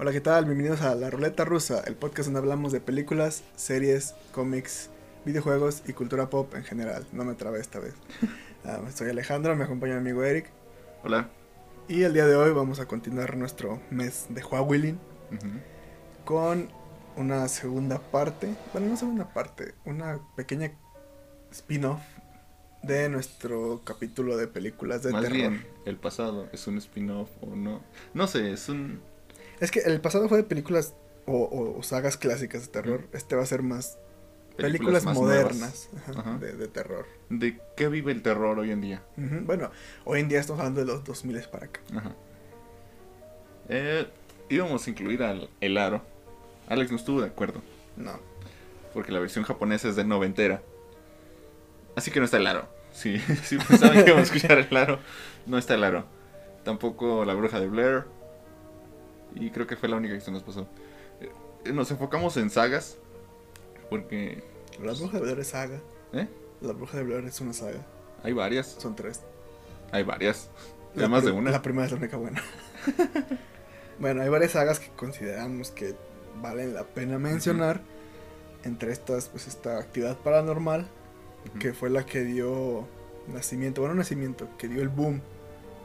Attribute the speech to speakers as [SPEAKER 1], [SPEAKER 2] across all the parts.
[SPEAKER 1] Hola, ¿qué tal? Bienvenidos a La Ruleta Rusa, el podcast donde hablamos de películas, series, cómics, videojuegos y cultura pop en general. No me trabé esta vez. Ah, soy Alejandro, me acompaña mi amigo Eric.
[SPEAKER 2] Hola.
[SPEAKER 1] Y el día de hoy vamos a continuar nuestro mes de Huawilling con una segunda parte, bueno, no segunda parte, una pequeña spin-off de nuestro capítulo de películas de
[SPEAKER 2] Más
[SPEAKER 1] terror.
[SPEAKER 2] bien, el pasado es un spin-off o no. No sé, es un.
[SPEAKER 1] Es que el pasado fue de películas o, o- o sagas clásicas de terror. Este va a ser más películas,
[SPEAKER 2] más
[SPEAKER 1] modernas
[SPEAKER 2] nuevas.
[SPEAKER 1] ajá,
[SPEAKER 2] Ajá.
[SPEAKER 1] De, de terror.
[SPEAKER 2] ¿De qué vive el terror hoy en día?
[SPEAKER 1] Bueno, hoy en día estamos hablando de los 2000 para acá.
[SPEAKER 2] Ajá. Eh, íbamos a incluir al el aro. Alex no estuvo de acuerdo,
[SPEAKER 1] No.
[SPEAKER 2] porque la versión japonesa es de noventera. Así que no está el aro. Si sí, sí pensaban que íbamos a escuchar el aro, no está el aro. Tampoco la bruja de Blair. Y creo que fue la única que se nos pasó. Eh, nos enfocamos en sagas, porque...
[SPEAKER 1] La bruja de Blair es saga.
[SPEAKER 2] ¿Eh?
[SPEAKER 1] La bruja de Blair es una saga.
[SPEAKER 2] Hay varias.
[SPEAKER 1] Son tres.
[SPEAKER 2] Hay varias.
[SPEAKER 1] La
[SPEAKER 2] más de una.
[SPEAKER 1] La primera es la única buena. bueno, hay varias sagas que consideramos que valen la pena mencionar. Entre estas, pues esta actividad paranormal, que fue la que dio nacimiento, bueno, nacimiento, que dio el boom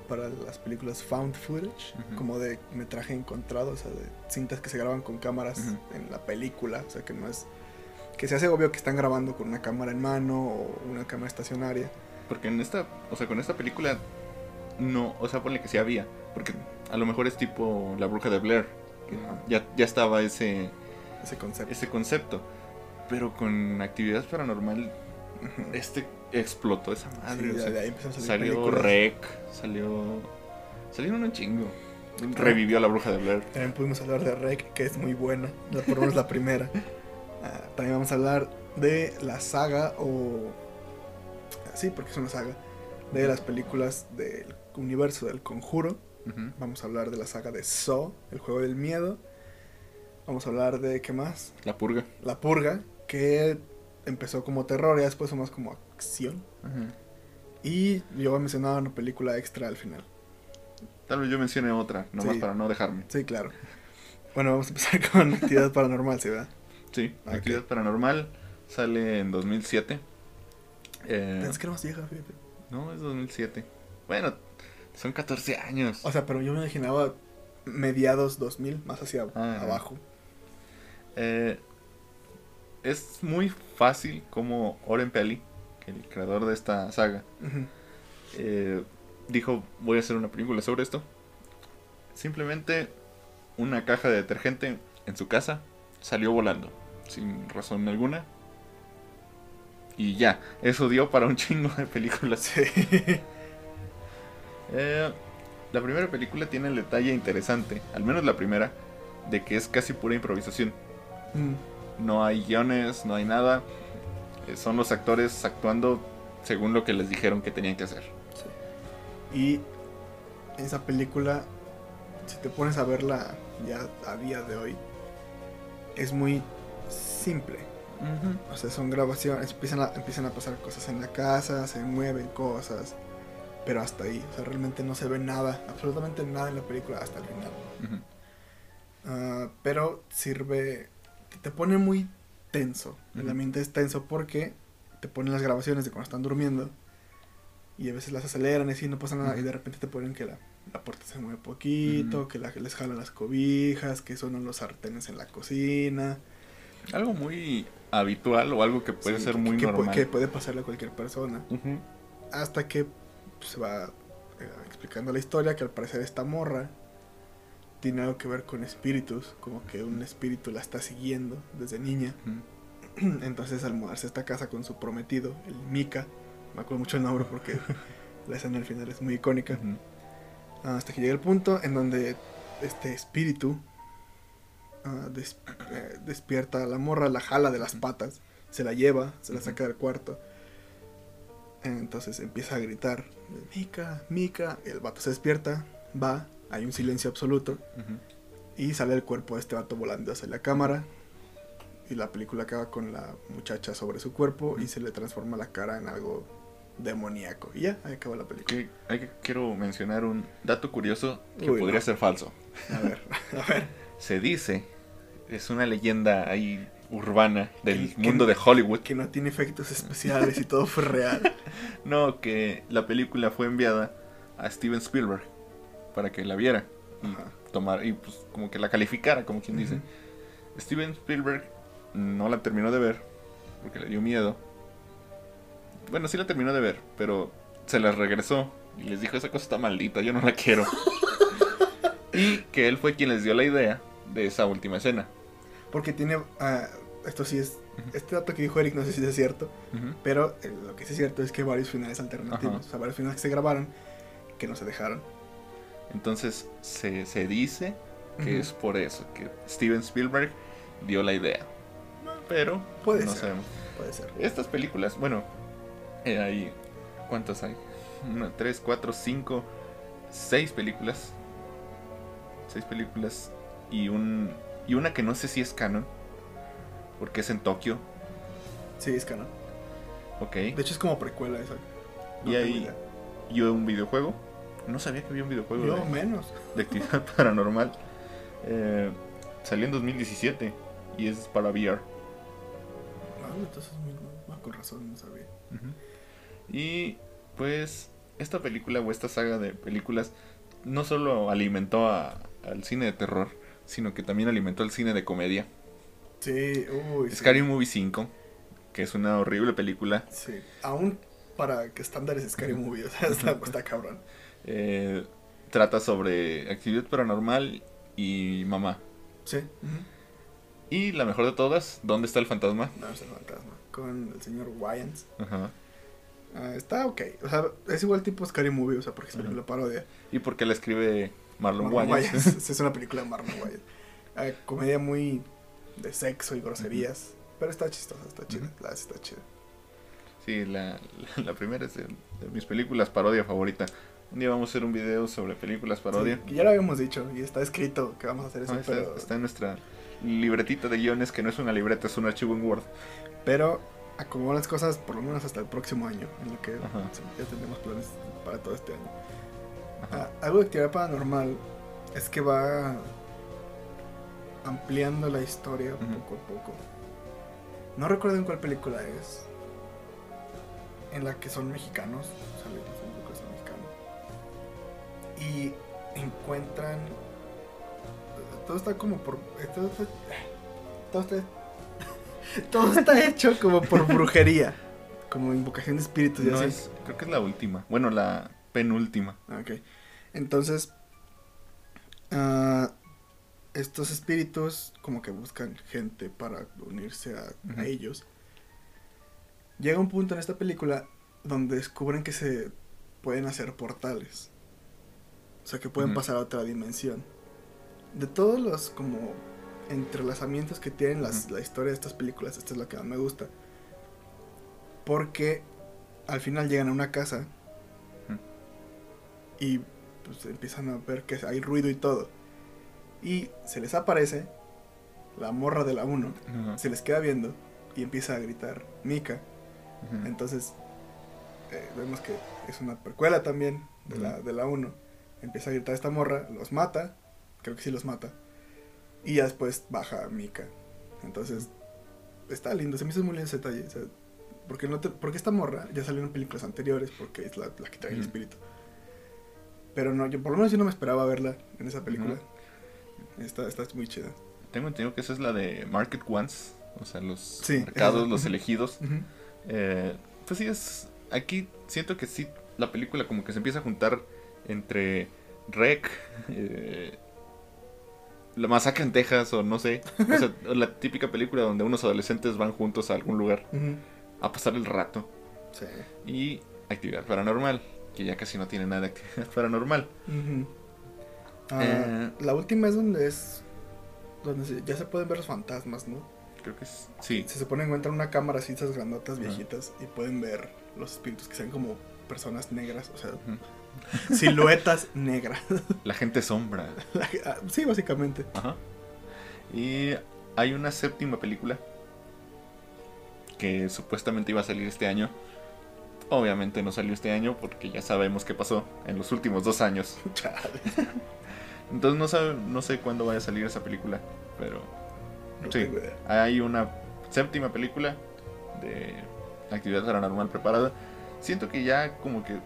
[SPEAKER 1] para las películas found footage, como de metraje encontrado, o sea, de cintas que se graban con cámaras
[SPEAKER 2] Ujú.
[SPEAKER 1] en la película, o sea, que no es que se hace obvio que están grabando con una cámara en mano o una cámara estacionaria.
[SPEAKER 2] Porque en esta, o sea, con esta película no, o sea, ponle que sí había, porque a lo mejor es tipo La bruja de Blair, que ya, ya estaba ese,
[SPEAKER 1] Ese concepto.
[SPEAKER 2] ese concepto, pero con actividad paranormal este explotó esa madre,
[SPEAKER 1] Sí,
[SPEAKER 2] o
[SPEAKER 1] de-
[SPEAKER 2] sea,
[SPEAKER 1] de ahí empezaron a salir
[SPEAKER 2] salió
[SPEAKER 1] películas.
[SPEAKER 2] Rec, salió, salieron un chingo, revivió a La bruja de Blair,
[SPEAKER 1] También pudimos hablar de Rec, que es muy buena, la- por lo menos la primera. Ah, también vamos a hablar de la saga, o... Sí, porque es una saga, de las películas del universo del conjuro. Vamos a hablar de la saga de Saw, el juego del miedo. Vamos a hablar de, ¿qué más?
[SPEAKER 2] La purga,
[SPEAKER 1] La purga, que empezó como terror y después fue más como acción. Y yo voy a mencionar una película extra al final.
[SPEAKER 2] tal vez yo mencione otra, nomás
[SPEAKER 1] Sí.
[SPEAKER 2] para no dejarme,
[SPEAKER 1] Sí, claro. Bueno, vamos a empezar con actividad paranormal, ¿sí, verdad?
[SPEAKER 2] sí,
[SPEAKER 1] Ok.
[SPEAKER 2] actividad paranormal sale en 2007, eh,
[SPEAKER 1] Pensé que era más vieja, fíjate.
[SPEAKER 2] No, es 2007. Bueno, son 14 años.
[SPEAKER 1] O sea, pero yo me imaginaba mediados 2000, más hacia
[SPEAKER 2] Ah.
[SPEAKER 1] abajo.
[SPEAKER 2] Eh, es muy fácil como Oren Peli, el creador de esta saga, eh, dijo, voy a hacer una película sobre esto. Simplemente una caja de detergente en su casa salió volando, sin razón alguna. Y ya, eso dio para un chingo de películas. Eh, la primera película tiene el detalle interesante, al menos la primera, de que es casi pura improvisación.
[SPEAKER 1] Mm.
[SPEAKER 2] No hay guiones, no hay nada. Eh, son los actores actuando según lo que les dijeron que tenían que hacer.
[SPEAKER 1] Y esa película, si te pones a verla ya a día de hoy, es muy simple. O sea, son grabaciones, empiezan a, empiezan a pasar cosas en la casa, se mueven cosas, pero hasta ahí. O sea, realmente no se ve nada, absolutamente nada en la película hasta el final. Ah, pero sirve, te pone muy tenso. El
[SPEAKER 2] Ujú.
[SPEAKER 1] ambiente es tenso porque te ponen las grabaciones de cuando están durmiendo y a veces las aceleran y así no pasa nada y de repente te ponen que la, la puerta se mueve poquito,
[SPEAKER 2] Ujú.
[SPEAKER 1] que la, les jalan las cobijas, que suenan los sartenes en la cocina.
[SPEAKER 2] Algo muy habitual o algo que puede
[SPEAKER 1] Sí,
[SPEAKER 2] ser
[SPEAKER 1] que-
[SPEAKER 2] muy
[SPEAKER 1] que,
[SPEAKER 2] normal.
[SPEAKER 1] que puede pasarle a cualquier persona. Hasta que pues, se va eh, explicando la historia que al parecer esta morra tiene algo que ver con espíritus, como que un espíritu la está siguiendo desde niña. Entonces al mudarse a esta casa con su prometido, el Mika, me acuerdo mucho el nombre porque la escena al final es muy icónica,
[SPEAKER 2] Ujú.
[SPEAKER 1] hasta que llega el punto en donde este espíritu ah, eh, despierta a la morra, la jala de las patas, se la lleva, se la saca del cuarto. Entonces empieza a gritar, Mika, Mika, el vato se despierta, va, hay un silencio absoluto.
[SPEAKER 2] Ujú.
[SPEAKER 1] Y sale el cuerpo de este vato volando hacia la cámara. Y la película acaba con la muchacha sobre su cuerpo y se le transforma la cara en algo demoníaco. Y ya, ahí acaba la película.
[SPEAKER 2] Que- hay que- quiero mencionar un dato curioso que
[SPEAKER 1] Uy,
[SPEAKER 2] podría
[SPEAKER 1] no.
[SPEAKER 2] ser falso.
[SPEAKER 1] A ver, a ver.
[SPEAKER 2] Se dice, es una leyenda ahí urbana del
[SPEAKER 1] Que-
[SPEAKER 2] mundo de Hollywood.
[SPEAKER 1] Que no tiene efectos especiales y todo fue real.
[SPEAKER 2] No, que la película fue enviada a Steven Spielberg para que la viera y
[SPEAKER 1] Ajá.
[SPEAKER 2] tomar y pues como que la calificara, como quien dice. Steven Spielberg no la terminó de ver porque le dio miedo. Bueno, sí la terminó de ver, pero se la regresó y les dijo esa cosa está maldita, yo no la quiero. y que él fue quien les dio la idea de esa última escena.
[SPEAKER 1] Porque tiene. ah, esto sí es. Este dato que dijo Eric, no sé si es cierto. Pero eh, lo que sí es cierto es que varios finales alternativos. O sea, varios finales que se grabaron que no se dejaron.
[SPEAKER 2] Entonces se, se dice que es por eso que Steven Spielberg dio la idea. Pero
[SPEAKER 1] Puede
[SPEAKER 2] no
[SPEAKER 1] ser.
[SPEAKER 2] sabemos.
[SPEAKER 1] Puede ser.
[SPEAKER 2] Estas películas, bueno, eh, hay. ¿Cuántas hay? Una, tres, cuatro, cinco, seis películas. Seis películas. Y un. Y una que no sé si es canon. Porque es en Tokio.
[SPEAKER 1] Sí, es canon.
[SPEAKER 2] Ok.
[SPEAKER 1] De hecho, es como precuela esa.
[SPEAKER 2] Y hay-. Y un videojuego. No sabía que había un videojuego
[SPEAKER 1] Yo
[SPEAKER 2] de,
[SPEAKER 1] menos.
[SPEAKER 2] de actividad paranormal. Eh, salió en 2017. Y es para VR.
[SPEAKER 1] Ah, entonces, con razón, no sabía.
[SPEAKER 2] Y pues esta película o esta saga de películas no solo alimentó a- al cine de terror, sino que también alimentó al cine de comedia.
[SPEAKER 1] Sí, uy. sí.
[SPEAKER 2] Scary Movie 5, que es una horrible película,
[SPEAKER 1] Sí. Aún para que estándares Scary Movie, o sea, está, está cabrón.
[SPEAKER 2] Eh, trata sobre actividad paranormal y mamá.
[SPEAKER 1] Sí.
[SPEAKER 2] Y la mejor de todas, ¿dónde está el fantasma?
[SPEAKER 1] No, es el fantasma. Con el señor Wyans.
[SPEAKER 2] Ajá.
[SPEAKER 1] Ah, está ok. O sea, es igual tipo Scary Movie, o sea, porque es película parodia.
[SPEAKER 2] ¿Y por qué la escribe Marlon,
[SPEAKER 1] Marlon
[SPEAKER 2] Wayans?
[SPEAKER 1] Es una película de Marlon Wayans. Ah, comedia muy de sexo y groserías. Pero está chistosa, está chida.
[SPEAKER 2] Ujú.
[SPEAKER 1] La está chida.
[SPEAKER 2] Sí, la, la primera es de, de mis películas parodia favorita. Un día vamos a hacer un video sobre películas parodia.
[SPEAKER 1] Sí, que ya lo habíamos dicho y está escrito que vamos a hacer eso,
[SPEAKER 2] Ah, está,
[SPEAKER 1] pero,
[SPEAKER 2] está en nuestra libretita de guiones, que no es una libreta, es un archivo en Word.
[SPEAKER 1] pero acomodó las cosas por lo menos hasta el próximo año, en lo que
[SPEAKER 2] Ajá.
[SPEAKER 1] ya tenemos planes para todo este año. Ah, algo de actividad paranormal es que va ampliando la historia
[SPEAKER 2] Ujú.
[SPEAKER 1] poco a poco. No recuerdo en cuál película es. En la que son mexicanos. Y encuentran. Todo está como por. Todo está, todo está, todo está hecho como por brujería. Como invocación de espíritus
[SPEAKER 2] No es, creo que es la última. Bueno, la penúltima.
[SPEAKER 1] Ah, Ok. Entonces, ah, estos espíritus como que buscan gente para unirse a, ellos. Llega un punto en esta película donde descubren que se pueden hacer portales. O sea, que pueden pasar a otra dimensión. De todos los como entrelazamientos que tienen las, la historia de estas películas, esta es la que más me gusta. Porque al final llegan a una casa y pues empiezan a ver que hay ruido y todo. Y se les aparece la morra de la 1,
[SPEAKER 2] Ajá.
[SPEAKER 1] se les queda viendo y empieza a gritar Mika. Entonces eh, vemos que es una precuela también de la,
[SPEAKER 2] Ujú.
[SPEAKER 1] de la 1. Empieza a gritar esta morra, los mata, creo que sí los mata. Y ya después baja Mika. Entonces está lindo, se me hizo muy lindo ese detalle. o sea, porque, no te- porque esta morra ya salió en películas anteriores porque es la, la que trae el espíritu. Pero no, yo por lo menos yo no me esperaba verla en esa película. Está, está muy chida.
[SPEAKER 2] Tengo entendido que esa es la de Market Ones. O sea, los
[SPEAKER 1] Sí,
[SPEAKER 2] mercados, los elegidos. Eh, pues sí, es. Aquí siento que sí, la película como que se empieza a juntar entre Rec, eh, La Masacre en Texas, o no sé. O sea, la típica película donde unos adolescentes van juntos a algún lugar a pasar el rato.
[SPEAKER 1] Sí.
[SPEAKER 2] Y actividad paranormal, que ya casi no tiene nada de actividad paranormal.
[SPEAKER 1] Ah,
[SPEAKER 2] Eh.
[SPEAKER 1] La última es donde es. Donde ya se pueden ver los fantasmas, ¿no?
[SPEAKER 2] Creo que es. Sí.
[SPEAKER 1] Se supone que encuentran una cámara así, esas grandotas viejitas, y pueden ver los espíritus que sean como personas negras, o sea. siluetas negras.
[SPEAKER 2] La gente sombra.
[SPEAKER 1] Ah, sí, básicamente.
[SPEAKER 2] Ajá. Y hay una séptima película que supuestamente iba a salir este año. Obviamente no salió este año porque ya sabemos qué pasó en los últimos dos años. Entonces no, sabe, no sé cuándo vaya a salir esa película, pero
[SPEAKER 1] No
[SPEAKER 2] sí, hay una séptima película de Actividad Paranormal preparada. Siento que ya como que...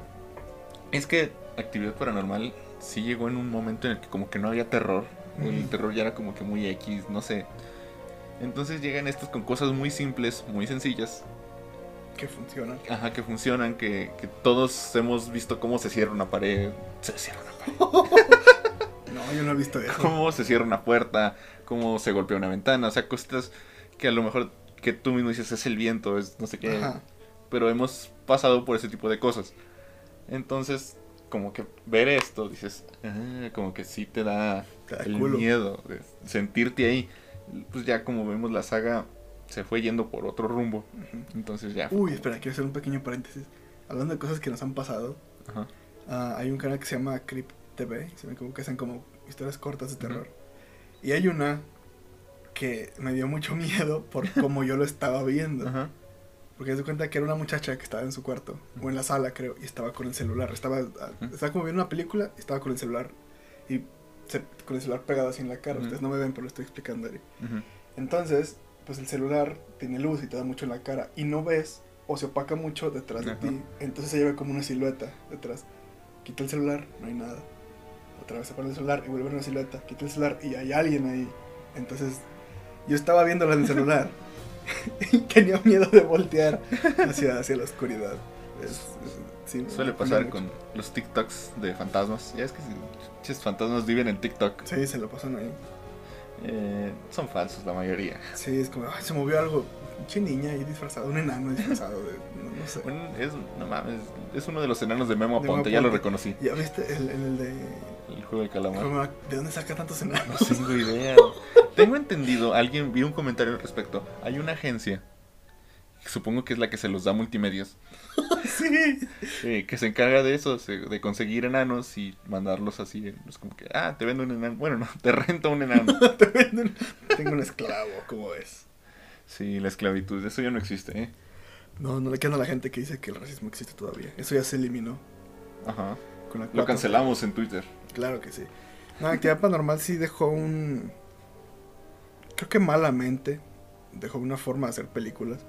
[SPEAKER 2] Es que Actividad Paranormal sí llegó en un momento en el que como que no había terror. El
[SPEAKER 1] Ujú.
[SPEAKER 2] terror ya era como que muy X, no sé. Entonces llegan estos con cosas muy simples, muy sencillas,
[SPEAKER 1] Que funciona.
[SPEAKER 2] ajá, que funcionan, que, que todos hemos visto cómo se cierra una pared, se cierra una pared,
[SPEAKER 1] No, yo no he visto eso.
[SPEAKER 2] cómo se cierra una puerta, cómo se golpea una ventana, o sea, cositas que a lo mejor que tú mismo dices es el viento, es no sé qué,
[SPEAKER 1] Ajá.
[SPEAKER 2] pero hemos pasado por ese tipo de cosas. Entonces, como que ver esto, dices, ah, como que sí te da el miedo de sentirte ahí. Pues ya como vemos la saga se fue yendo por otro rumbo, entonces ya.
[SPEAKER 1] Uy, espera, quiero hacer un pequeño paréntesis. Hablando de cosas que nos han pasado,
[SPEAKER 2] Ajá.
[SPEAKER 1] ah, hay un canal que se llama Crypt TV, se me equivoco, que hacen como historias cortas de terror. Y hay una que me dio mucho miedo por cómo yo lo estaba viendo. Porque se cuenta que era una muchacha que estaba en su cuarto, o en la sala creo, y estaba con el celular. Estaba, ah, estaba como viendo una película y estaba con el celular. Y se- con el celular pegado así en la cara.
[SPEAKER 2] Ujú.
[SPEAKER 1] Ustedes no me ven, pero lo estoy explicando. Ari.
[SPEAKER 2] Ujú.
[SPEAKER 1] Entonces, pues el celular tiene luz y te da mucho en la cara. Y no ves, o se opaca mucho detrás de
[SPEAKER 2] Ajá.
[SPEAKER 1] ti. Entonces se ve como una silueta detrás. Quita el celular, no hay nada. Otra vez se pone el celular y vuelve una silueta. Quita el celular y hay alguien ahí. Entonces, yo estaba viéndola en el celular. tenía miedo de voltear hacia, hacia la oscuridad. Es- es- sí,
[SPEAKER 2] Suele pasar
[SPEAKER 1] mucho.
[SPEAKER 2] con los TikToks de fantasmas. Ya es que si fantasmas viven en TikTok.
[SPEAKER 1] Sí, se lo pasan ahí.
[SPEAKER 2] Eh, son falsos la mayoría.
[SPEAKER 1] Sí, es como, ay, se movió algo. Pinche niña ahí disfrazado, un enano disfrazado de. No, no sé.
[SPEAKER 2] Es, no mames, es uno de los enanos de Memo Aponte, ya lo reconocí.
[SPEAKER 1] ¿Ya viste el, el de.
[SPEAKER 2] El juego del calamar.
[SPEAKER 1] ¿Cómo- ¿De dónde saca tantos
[SPEAKER 2] No
[SPEAKER 1] enanos?
[SPEAKER 2] tengo idea. Tengo entendido, alguien vi un comentario al respecto. Hay una agencia, supongo que es la que se los da multimedios,
[SPEAKER 1] sí.
[SPEAKER 2] eh, que se encarga de eso, de conseguir enanos y mandarlos así. Es como que, ah, te vendo un enano. Bueno, no, te rento un enano.
[SPEAKER 1] Te venden- Tengo un esclavo, ¿cómo es?
[SPEAKER 2] Sí, la esclavitud, eso ya no existe, ¿eh?
[SPEAKER 1] No, no le queda a la gente que dice que el racismo existe todavía. Eso ya se eliminó.
[SPEAKER 2] Ajá.
[SPEAKER 1] Con la
[SPEAKER 2] Lo
[SPEAKER 1] 4T.
[SPEAKER 2] cancelamos en Twitter.
[SPEAKER 1] Claro que sí. No, Actividad Paranormal sí dejó un. Creo que malamente dejó una forma de hacer películas.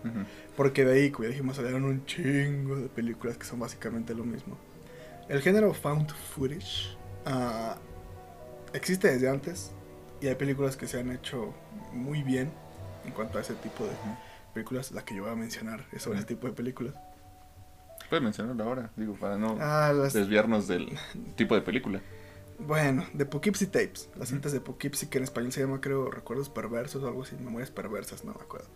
[SPEAKER 1] Porque de ahí, como ya dijimos, salieron un chingo de películas que son básicamente lo mismo. El género found footage ah, existe desde antes y hay películas que se han hecho muy bien en cuanto a ese tipo de películas. La que yo voy a mencionar es sobre
[SPEAKER 2] Ujú.
[SPEAKER 1] ese tipo de películas.
[SPEAKER 2] Puedes mencionarlo ahora, digo, para no
[SPEAKER 1] Ah, las,
[SPEAKER 2] desviarnos del tipo de película.
[SPEAKER 1] Bueno, de Poughkeepsie Tapes. Las cintas de Poughkeepsie que en español se llama, creo, Recuerdos Perversos o algo así. Memorias Perversas, no me acuerdo.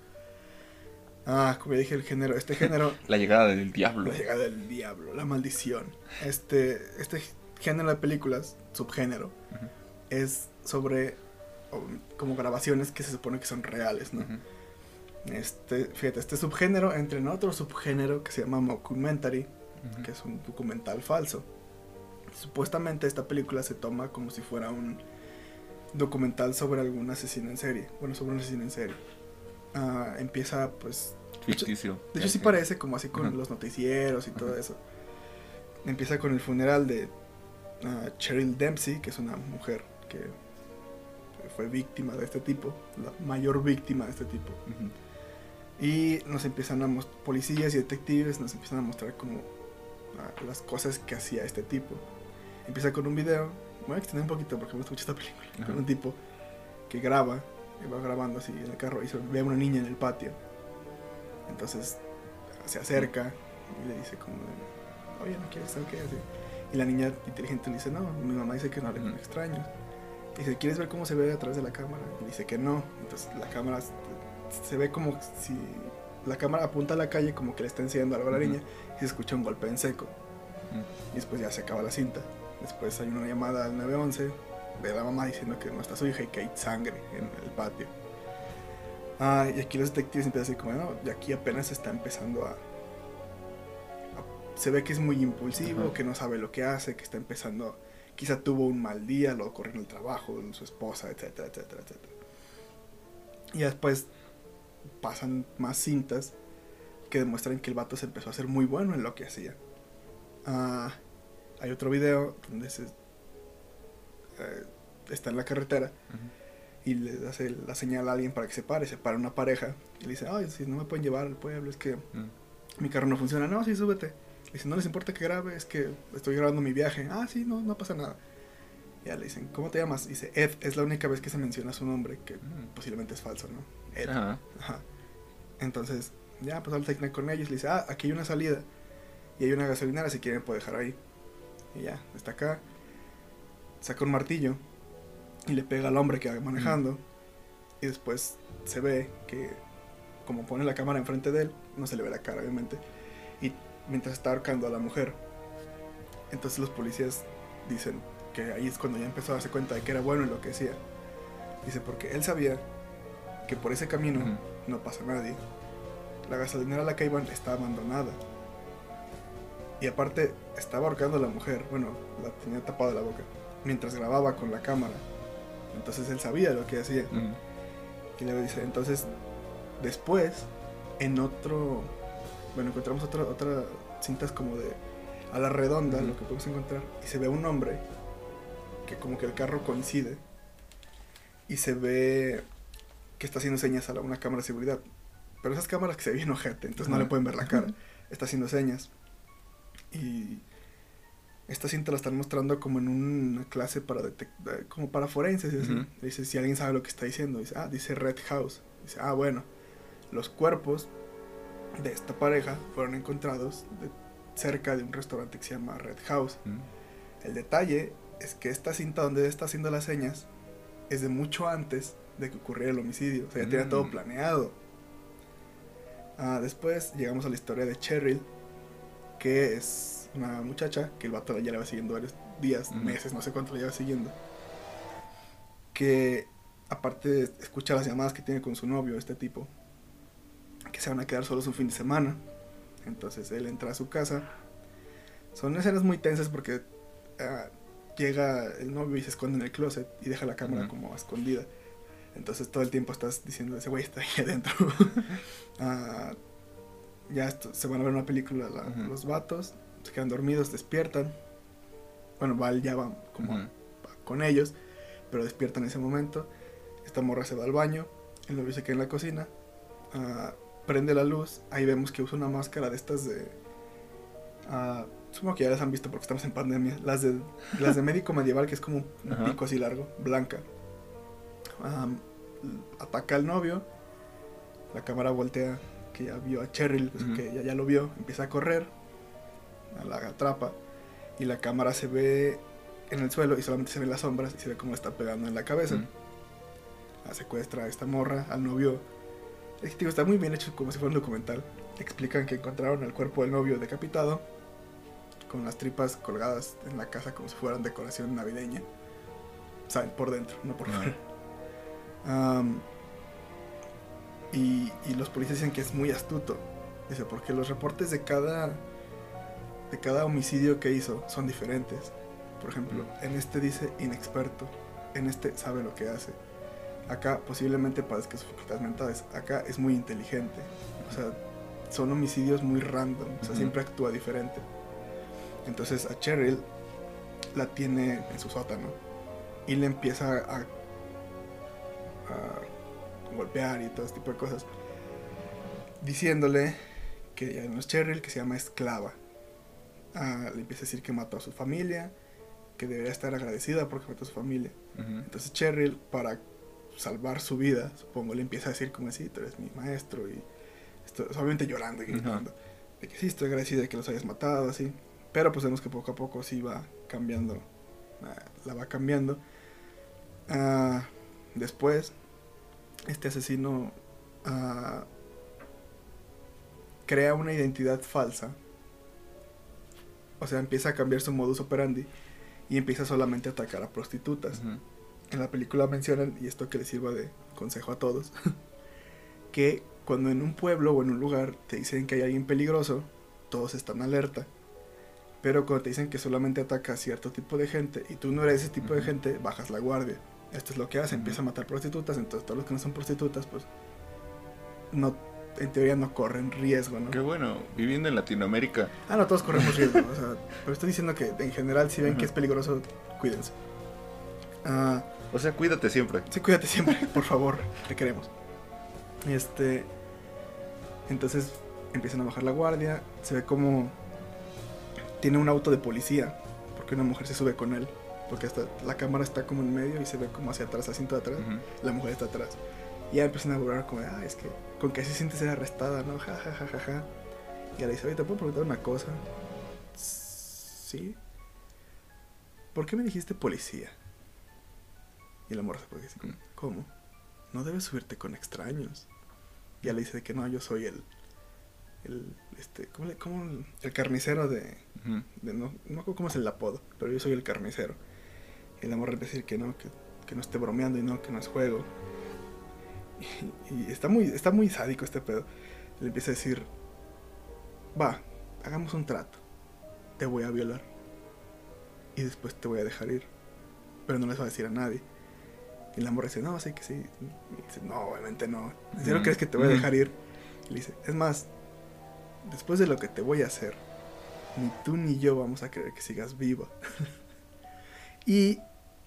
[SPEAKER 1] Ah, como ya dije, el género, este género
[SPEAKER 2] La llegada del diablo.
[SPEAKER 1] La llegada del diablo, la maldición. Este, este género de películas, subgénero,
[SPEAKER 2] Ujú.
[SPEAKER 1] es sobre como grabaciones que se supone que son reales, ¿no? Este, fíjate, este subgénero entra en otro subgénero que se llama mockumentary, que es un documental falso. Supuestamente esta película se toma como si fuera un documental sobre algún asesino en serie. Bueno, sobre un asesino en serie. Ah, empieza pues
[SPEAKER 2] Ficticio.
[SPEAKER 1] de hecho, sí parece como así con
[SPEAKER 2] Ajá.
[SPEAKER 1] los noticieros y todo eso. Empieza con el funeral de ah, Cheryl Dempsey, que es una mujer que fue víctima de este tipo, la mayor víctima de este tipo. Y nos empiezan a mostrar, policías y detectives nos empiezan a mostrar como ah, las cosas que hacía este tipo. Empieza con un video, me voy a extender un poquito porque me gusta mucho esta película,
[SPEAKER 2] Ajá.
[SPEAKER 1] con un tipo que graba, va grabando así en el carro y se ve a una niña en el patio. Entonces se acerca y le dice como, oye, ¿no quieres saber qué así? Y la niña inteligente le dice, no, mi mamá dice que no hable con extraños. Y dice, ¿quieres ver cómo se ve a través de la cámara? Y dice que no. Entonces la cámara se- ve como si la cámara apunta a la calle como que le está enseñando algo a la niña y se escucha un golpe en seco. Y después ya se acaba la cinta. Después hay una llamada al 911 de la mamá diciendo que no está su hija y que hay sangre en el patio. Ah, y aquí los detectives empiezan así como, no, y aquí apenas está empezando a, a- Se ve que es muy impulsivo,
[SPEAKER 2] Ajá.
[SPEAKER 1] que no sabe lo que hace, que está empezando... Quizá tuvo un mal día, lo corrió en el trabajo, su esposa, etcétera, etcétera, etcétera. Y después pasan más cintas que demuestran que el vato se empezó a hacer muy bueno en lo que hacía. Ah, hay otro video donde se, eh, está en la carretera y le hace la señal a alguien para que se pare, se para una pareja y le dice, ay, si no me pueden llevar al pueblo, es que mi carro no funciona, no, sí, súbete. Le dice, no les importa que grabe, es que estoy grabando mi viaje, ah, sí, no, no pasa nada. Ya le dicen, ¿cómo te llamas? Dice, Ed, es la única vez que se menciona su nombre, que posiblemente es falso, ¿no? Ed. Ajá. Entonces, ya, pues al con ellos, le dice, ah, aquí hay una salida y hay una gasolinera, si quieren puedo dejar ahí. Y ya, está acá. Saca un martillo y le pega al hombre que va manejando. Y después se ve que, como pone la cámara enfrente de él, no se le ve la cara, obviamente. Y mientras está ahorcando a la mujer, entonces los policías dicen que ahí es cuando ya empezó a darse cuenta de que era bueno en lo que decía. Dice, porque él sabía que por ese camino no pasa nadie. La gasolinera a la que iban está abandonada. Y aparte, estaba ahorcando a la mujer, bueno, la tenía tapada la boca, mientras grababa con la cámara. Entonces él sabía lo que hacía. Y le dice, entonces, después, en otro, bueno, encontramos otra, otra cintas como de a la redonda, lo que podemos encontrar, y se ve un hombre que como que el carro coincide y se ve que está haciendo señas a una cámara de seguridad. Pero esas cámaras que se ven ojete, entonces no le pueden ver la cara. Está haciendo señas. Y esta cinta la están mostrando como en una clase para como para forenses Dice, si alguien sabe lo que está diciendo, dice, ah, dice Red House. Dice, ah, bueno, los cuerpos de esta pareja fueron encontrados cerca de un restaurante que se llama Red House. El detalle es que esta cinta donde está haciendo las señas es de mucho antes de que ocurriera el homicidio. O sea, ya tenía todo mm. planeado. Ah, después llegamos a la historia de Cheryl, que es una muchacha que el vato ya la va siguiendo varios días, meses, no sé cuánto la lleva siguiendo. Que aparte escucha las llamadas que tiene con su novio, este tipo, que se van a quedar solos un fin de semana. Entonces él entra a su casa. Son escenas muy tensas porque ah, llega el novio y se esconde en el closet y deja la cámara como escondida. Entonces todo el tiempo estás diciendo, ese güey está ahí adentro. Ah, ya se van a ver una película los vatos, se quedan dormidos, despiertan. Bueno, Val ya va como con ellos, pero despiertan en ese momento. Esta morra se va al baño, el novio se queda en la cocina, ah, prende la luz, ahí vemos que usa una máscara de estas de... Uh, Supongo que ya las han visto porque estamos en pandemia. Las de, las de médico medieval, que es como un pico así largo, blanca. ataca al novio. La cámara voltea, que ya vio a Cheryl, pues, que ya, ya lo vio. Empieza a correr. La atrapa. Y la cámara se ve en el suelo y solamente se ven las sombras y se ve cómo está pegando en la cabeza. La secuestra a esta morra, al novio. Es que, está muy bien hecho como si fuera un documental. Explican que encontraron el cuerpo del novio decapitado con las tripas colgadas en la casa como si fueran decoración navideña. O sea, por dentro, no por fuera. Y, y, los policías dicen que es muy astuto. Dice, porque los reportes de cada, de cada homicidio que hizo son diferentes. Por ejemplo, en este dice inexperto, en este sabe lo que hace. Acá posiblemente padezca sus facultades mentales. Acá es muy inteligente. O sea, son homicidios muy random. O sea, siempre actúa diferente. Entonces a Cheryl la tiene en su sótano y le empieza a, golpear y todo este tipo de cosas. Diciéndole que ya no es Cheryl, que se llama esclava. Ah, le empieza a decir que mató a su familia, que debería estar agradecida porque mató a su familia. Entonces Cheryl, para salvar su vida, supongo, le empieza a decir como así, tú eres mi maestro y estoy, obviamente llorando y gritando. De que sí, estoy agradecida de que los hayas matado, así. Pero pues vemos que poco a poco sí va cambiando. Ah, la va cambiando. Ah, después, este asesino ah, crea una identidad falsa. O sea, empieza a cambiar su modus operandi y empieza solamente a atacar a prostitutas. En la película mencionan, y esto que les sirva de consejo a todos, que cuando en un pueblo o en un lugar te dicen que hay alguien peligroso, todos están alerta pero cuando te dicen que solamente ataca a cierto tipo de gente y tú no eres ese tipo de gente, bajas la guardia. Esto es lo que hace, empieza a matar prostitutas, entonces todos los que no son prostitutas, pues no en teoría no corren riesgo, ¿no?
[SPEAKER 2] Qué bueno, viviendo en Latinoamérica.
[SPEAKER 1] Ah, no, todos corremos riesgo, o sea, pero estoy diciendo que en general si ven que es peligroso, cuídense. Ah,
[SPEAKER 2] O sea, cuídate siempre.
[SPEAKER 1] sí, cuídate siempre, por favor, te queremos. Este. Entonces empiezan a bajar la guardia. Se ve como. Tiene un auto de policía. Porque una mujer se sube con él. Porque hasta la cámara está como en medio y se ve como hacia atrás, asiento de atrás. La mujer está atrás. Y ya empiezan a burlar como, ah, es que con que se siente ser arrestada, ¿no? Ja, ja, ja, ja, ja. Y le dice, oye, ¿te puedo preguntar una cosa? Sí. ¿Por qué me dijiste policía? Y el amor se puede decir, ¿cómo? No debes subirte con extraños. Y ella le dice de que no, yo soy el, el, este, ¿cómo le, cómo el- el carnicero de,
[SPEAKER 2] Ujú.
[SPEAKER 1] de no, no me acuerdo cómo es el apodo, pero yo soy el carnicero. Y la morra empieza a decir que no, que, que no esté bromeando y no, que no es juego. Y, y está muy, está muy sádico este pedo. Le empieza a decir, va, hagamos un trato. Te voy a violar. Y después te voy a dejar ir. Pero no les va a decir a nadie. Y la morra dice, no, sí que sí. Y dice, no, obviamente no. ¿En serio
[SPEAKER 2] Ujú.
[SPEAKER 1] crees que te voy a
[SPEAKER 2] Ujú.
[SPEAKER 1] dejar ir? Y le dice, es más, después de lo que te voy a hacer, ni tú ni yo vamos a querer que sigas viva. y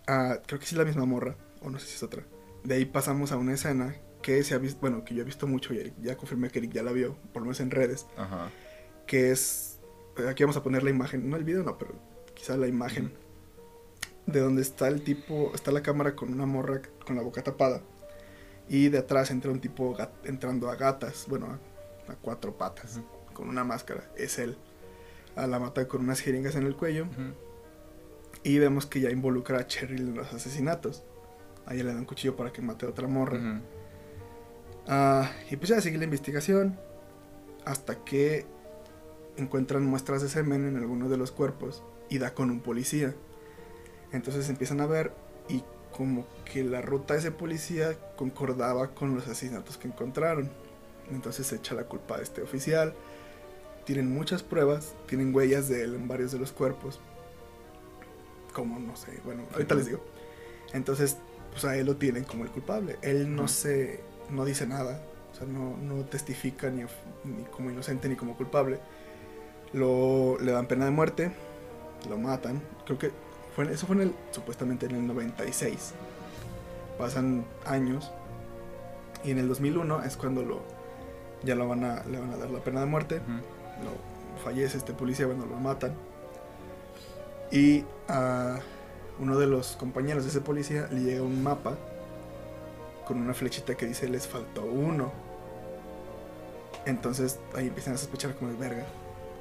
[SPEAKER 1] creo que sí es la misma morra, o no sé si es otra. De ahí pasamos a una escena que se ha visto, bueno, que yo he visto mucho y ya confirmé que Eric ya la vio, por lo menos en redes,
[SPEAKER 2] Ajá.
[SPEAKER 1] que es, aquí vamos a poner la imagen, no el video, no, pero quizá la imagen, de donde está el tipo, está la cámara con una morra con la boca tapada. Y de atrás entra un tipo entrando a gatas, bueno, a, a cuatro patas, con una máscara. Es él. A la mata con unas jeringas en el cuello. Y vemos que ya involucra a Cheryl en los asesinatos. A ella le dan un cuchillo para que mate a otra morra. Ah, y pues ya sigue la investigación. Hasta que encuentran muestras de semen en algunos de los cuerpos. Y da con un policía. Entonces empiezan a ver y como que la ruta de ese policía concordaba con los asesinatos que encontraron. Entonces se echa la culpa a este oficial. Tienen muchas pruebas, tienen huellas de él en varios de los cuerpos. Como no sé, bueno, ahorita les digo. Entonces, pues a él lo tienen como el culpable. Él no se, no dice nada, o sea, no, no testifica ni, ni como inocente ni como culpable. Lo, le dan pena de muerte, lo matan. Creo que fue, eso fue en el, supuestamente en el 96. Pasan años. Y en el 2001 es cuando lo, ya lo van a, le van a dar la pena de muerte. Lo, fallece este policía, bueno, lo matan. Y a uno de los compañeros de ese policía le llega un mapa con una flechita que dice les faltó uno. Entonces ahí empiezan a sospechar como de verga.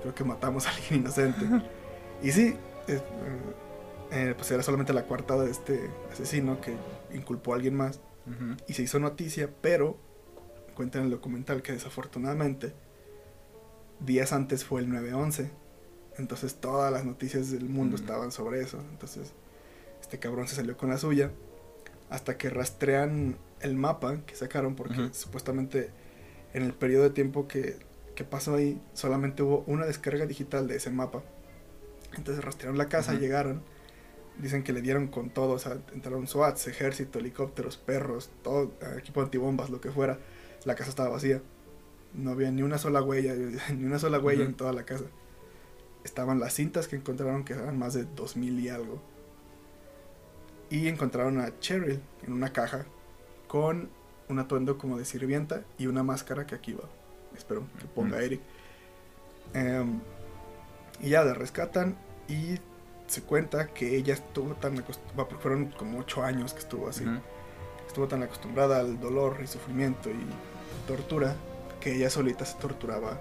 [SPEAKER 1] Creo que matamos a alguien inocente. y sí, eh, eh, pues era solamente la coartada de este asesino que inculpó a alguien más y se hizo noticia, pero cuenta en el documental que desafortunadamente días antes fue el 9-11. Entonces todas las noticias del mundo
[SPEAKER 2] Mm.
[SPEAKER 1] estaban sobre eso. Entonces este cabrón se salió con la suya hasta que rastrean el mapa que sacaron porque supuestamente en el periodo de tiempo que, que pasó ahí solamente hubo una descarga digital de ese mapa. Entonces rastrearon la casa, llegaron, dicen que le dieron con todo, o sea, entraron SWATs, ejército, helicópteros, perros, todo, eh, equipo antibombas, lo que fuera. La casa estaba vacía. No había ni una sola huella, ni una sola huella en toda la casa. Estaban las cintas que encontraron que eran más de 2000 y algo. Y encontraron a Cheryl en una caja con un atuendo como de sirvienta y una máscara que aquí va. Espero que ponga. Eric. Em, y ya la rescatan y se cuenta que ella estuvo tan acostumbrada, fueron como 8 años que estuvo así, estuvo tan acostumbrada al dolor y sufrimiento y tortura que ella solita se torturaba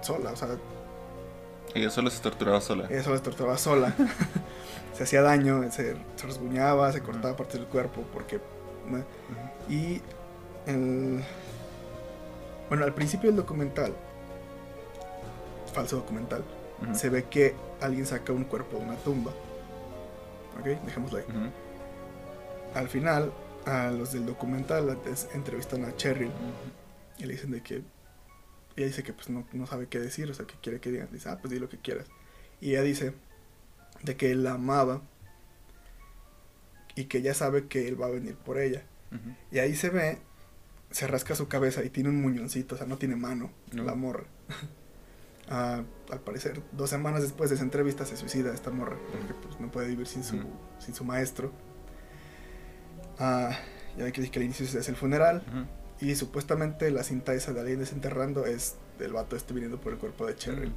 [SPEAKER 1] sola, o sea,
[SPEAKER 2] Ella solo se torturaba sola.
[SPEAKER 1] ella solo se torturaba sola, se hacía daño, se, se rasguñaba, se cortaba partes del cuerpo, porque... ¿no? Y el... Bueno, al principio del documental, falso documental, se ve que alguien saca un cuerpo de una tumba. ¿Ok? Dejémoslo ahí. Al final, a los del documental antes entrevistan a Cheryl y le dicen de que... Ella dice que pues no, no sabe qué decir, o sea, que quiere que digan. Dice, ah, pues di lo que quieras. Y ella dice de que él la amaba y que ella sabe que él va a venir por ella. Y ahí se ve, se rasca su cabeza y tiene un muñoncito, o sea, no tiene mano,
[SPEAKER 2] No.
[SPEAKER 1] la morra. Ah, al parecer, dos semanas después de esa entrevista se suicida esta morra, porque pues no puede vivir sin su, sin su maestro. Ah, ya que dije que al inicio es el funeral. Y supuestamente la cinta esa de alguien desenterrando es del vato este viniendo por el cuerpo de Cheryl.
[SPEAKER 2] Mm.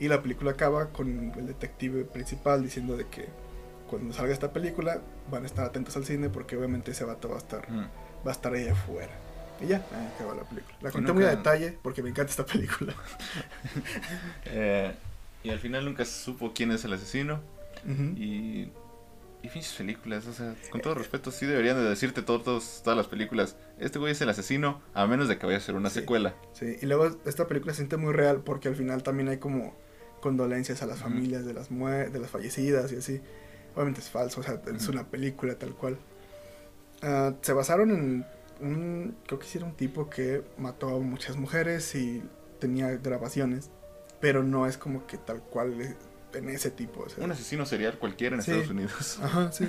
[SPEAKER 1] Y la película acaba con el detective principal diciendo de que cuando salga esta película van a estar atentos al cine porque obviamente ese vato va a estar, va a estar ahí afuera. Y ya, acaba la película. La conté muy a detalle porque me encanta esta película.
[SPEAKER 2] Eh, y al final nunca se supo quién es el asesino. Y. Y pinches películas, o sea, con todo respeto, sí deberían de decirte todos, todas las películas. Este güey es el asesino, a menos de que vaya a ser una
[SPEAKER 1] Sí.
[SPEAKER 2] secuela.
[SPEAKER 1] Sí, y luego esta película se siente muy real porque al final también hay como condolencias a las familias de las de las fallecidas y así. Obviamente es falso, o sea, es una película tal cual. Ah, se basaron en un, creo que sí era un tipo que mató a muchas mujeres y tenía grabaciones, pero no es como que tal cual eh, en ese tipo. O sea,
[SPEAKER 2] Un asesino serial cualquiera en
[SPEAKER 1] Sí.
[SPEAKER 2] Estados Unidos.
[SPEAKER 1] Ajá, sí.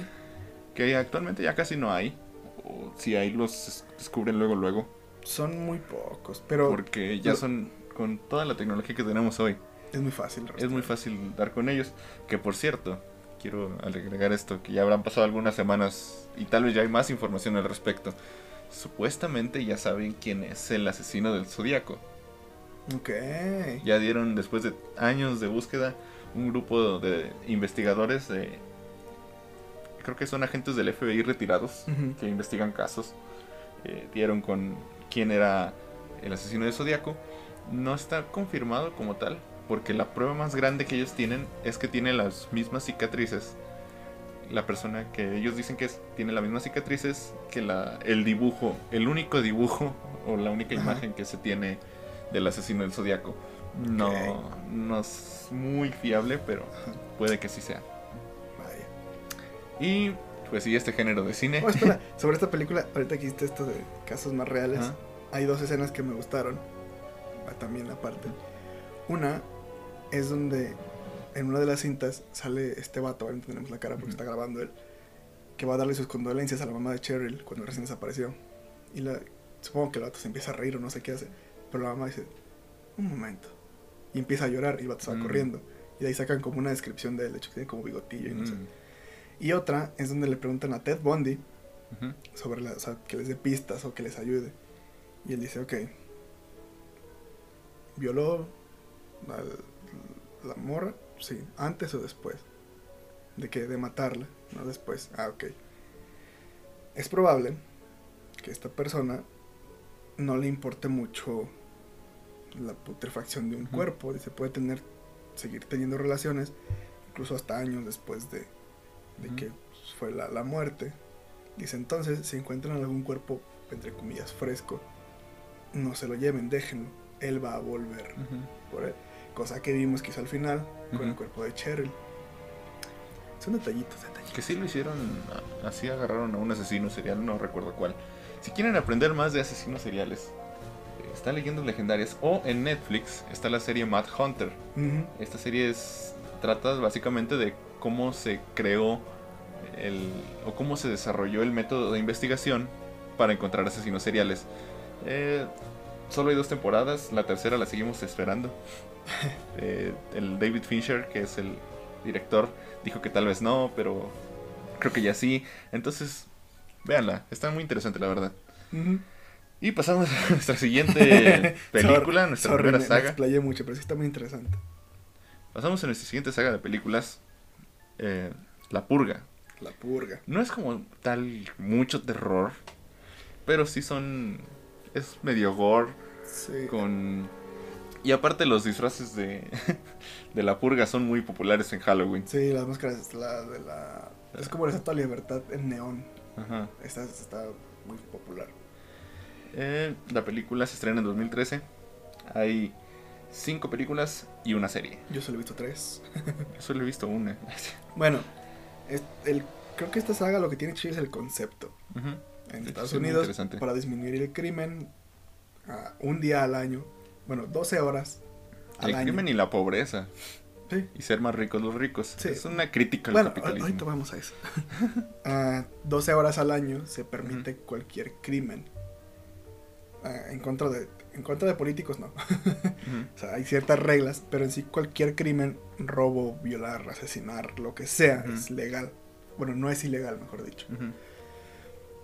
[SPEAKER 2] Que actualmente ya casi no hay. O si hay, los des- descubren luego, luego.
[SPEAKER 1] Son muy pocos, pero
[SPEAKER 2] Porque ya
[SPEAKER 1] pero-
[SPEAKER 2] son, con toda la tecnología que tenemos hoy,
[SPEAKER 1] es muy fácil.
[SPEAKER 2] es muy fácil dar con ellos. Que por cierto, quiero agregar esto, que ya habrán pasado algunas semanas y tal vez ya hay más información al respecto. Supuestamente ya saben quién es el asesino del zodiaco.
[SPEAKER 1] Ok.
[SPEAKER 2] Ya dieron, después de años de búsqueda, un grupo de investigadores de... Creo que son agentes del FBI retirados que investigan casos. eh, dieron con quién era el asesino de Zodíaco. No está confirmado como tal, porque la prueba más grande que ellos tienen es que tiene las mismas cicatrices. La persona que ellos dicen que es, tiene las mismas cicatrices que la, el dibujo, el único dibujo o la única
[SPEAKER 1] Ajá.
[SPEAKER 2] imagen que se tiene del asesino del Zodíaco. No, no es muy fiable, pero puede que sí sea.
[SPEAKER 1] Vaya.
[SPEAKER 2] Y pues sí, este género de cine.
[SPEAKER 1] Oh, espera, sobre esta película, ahorita que hiciste esto de casos más reales, hay dos escenas que me gustaron, ah, también aparte. Una es donde en una de las cintas sale este vato, ahora no tenemos la cara porque está grabando él, que va a darle sus condolencias a la mamá de Cheryl cuando recién desapareció. Y la, supongo que el vato se empieza a reír o no sé qué hace, pero la mamá dice, un momento. Y empieza a llorar y el vato se va
[SPEAKER 2] Mm.
[SPEAKER 1] corriendo. Y de ahí sacan como una descripción de él, de hecho que tiene como bigotillo y no sé.
[SPEAKER 2] Mm,
[SPEAKER 1] Y otra es donde le preguntan a Ted Bundy sobre la, o sea, que les dé pistas o que les ayude. Y él dice, ok, violó a la morra, sí, antes o después. De que de matarla, no después. Ah, ok. Es probable que esta persona no le importe mucho la putrefacción de un cuerpo. Dice, puede tener, seguir teniendo relaciones, incluso hasta años después de, de que fue la, la muerte. Dice entonces, si encuentran algún cuerpo, entre comillas, fresco, no se lo lleven, déjenlo. Él va a volver por él. Cosa que vimos que hizo al final con el cuerpo de Cheryl. Son detallitos, detallitos.
[SPEAKER 2] Que sí lo hicieron, así agarraron a un asesino serial, no recuerdo cuál. Si quieren aprender más de asesinos seriales, está Leyendas Legendarias o en Netflix está la serie Mad Hunter. Esta serie es, trata básicamente de cómo se creó el, o cómo se desarrolló el método de investigación para encontrar asesinos seriales. Eh, solo hay dos temporadas, la tercera la seguimos esperando. Eh, el David Fincher, que es el director, dijo que tal vez no, pero creo que ya sí. Entonces, véanla, está muy interesante la verdad. Y pasamos a nuestra siguiente película, nuestra
[SPEAKER 1] sorry,
[SPEAKER 2] primera
[SPEAKER 1] me- Me
[SPEAKER 2] saga.
[SPEAKER 1] explayé mucho, pero sí está muy interesante.
[SPEAKER 2] Pasamos a nuestra siguiente saga de películas, eh, La Purga.
[SPEAKER 1] La purga.
[SPEAKER 2] No es como tal mucho terror, pero sí son... Es medio gore,
[SPEAKER 1] Sí.
[SPEAKER 2] con... Y aparte los disfraces de, de La Purga son muy populares en Halloween.
[SPEAKER 1] Sí, las máscaras, la de la... Es como la Estatua de Libertad en neón.
[SPEAKER 2] Ajá.
[SPEAKER 1] Esta está muy popular.
[SPEAKER 2] Eh, la película se estrena en 2013. Hay cinco películas y una serie.
[SPEAKER 1] Yo solo he visto tres.
[SPEAKER 2] Yo solo he visto una.
[SPEAKER 1] Bueno, es- el, creo que esta saga lo que tiene chido es el concepto. En Estados Unidos, para disminuir el crimen, un día al año, bueno, 12 horas al
[SPEAKER 2] El
[SPEAKER 1] año.
[SPEAKER 2] crimen y la pobreza.
[SPEAKER 1] Sí.
[SPEAKER 2] Y ser más ricos los ricos.
[SPEAKER 1] Sí.
[SPEAKER 2] Es una crítica al
[SPEAKER 1] Bueno,
[SPEAKER 2] capitalismo.
[SPEAKER 1] ahorita vamos a eso. Ah, 12 horas al año se permite cualquier crimen. Ah, en, contra de, en contra de políticos, no. O sea, hay ciertas reglas, pero en sí cualquier crimen, robo, violar, asesinar, lo que sea, es legal. Bueno, no es ilegal, mejor dicho.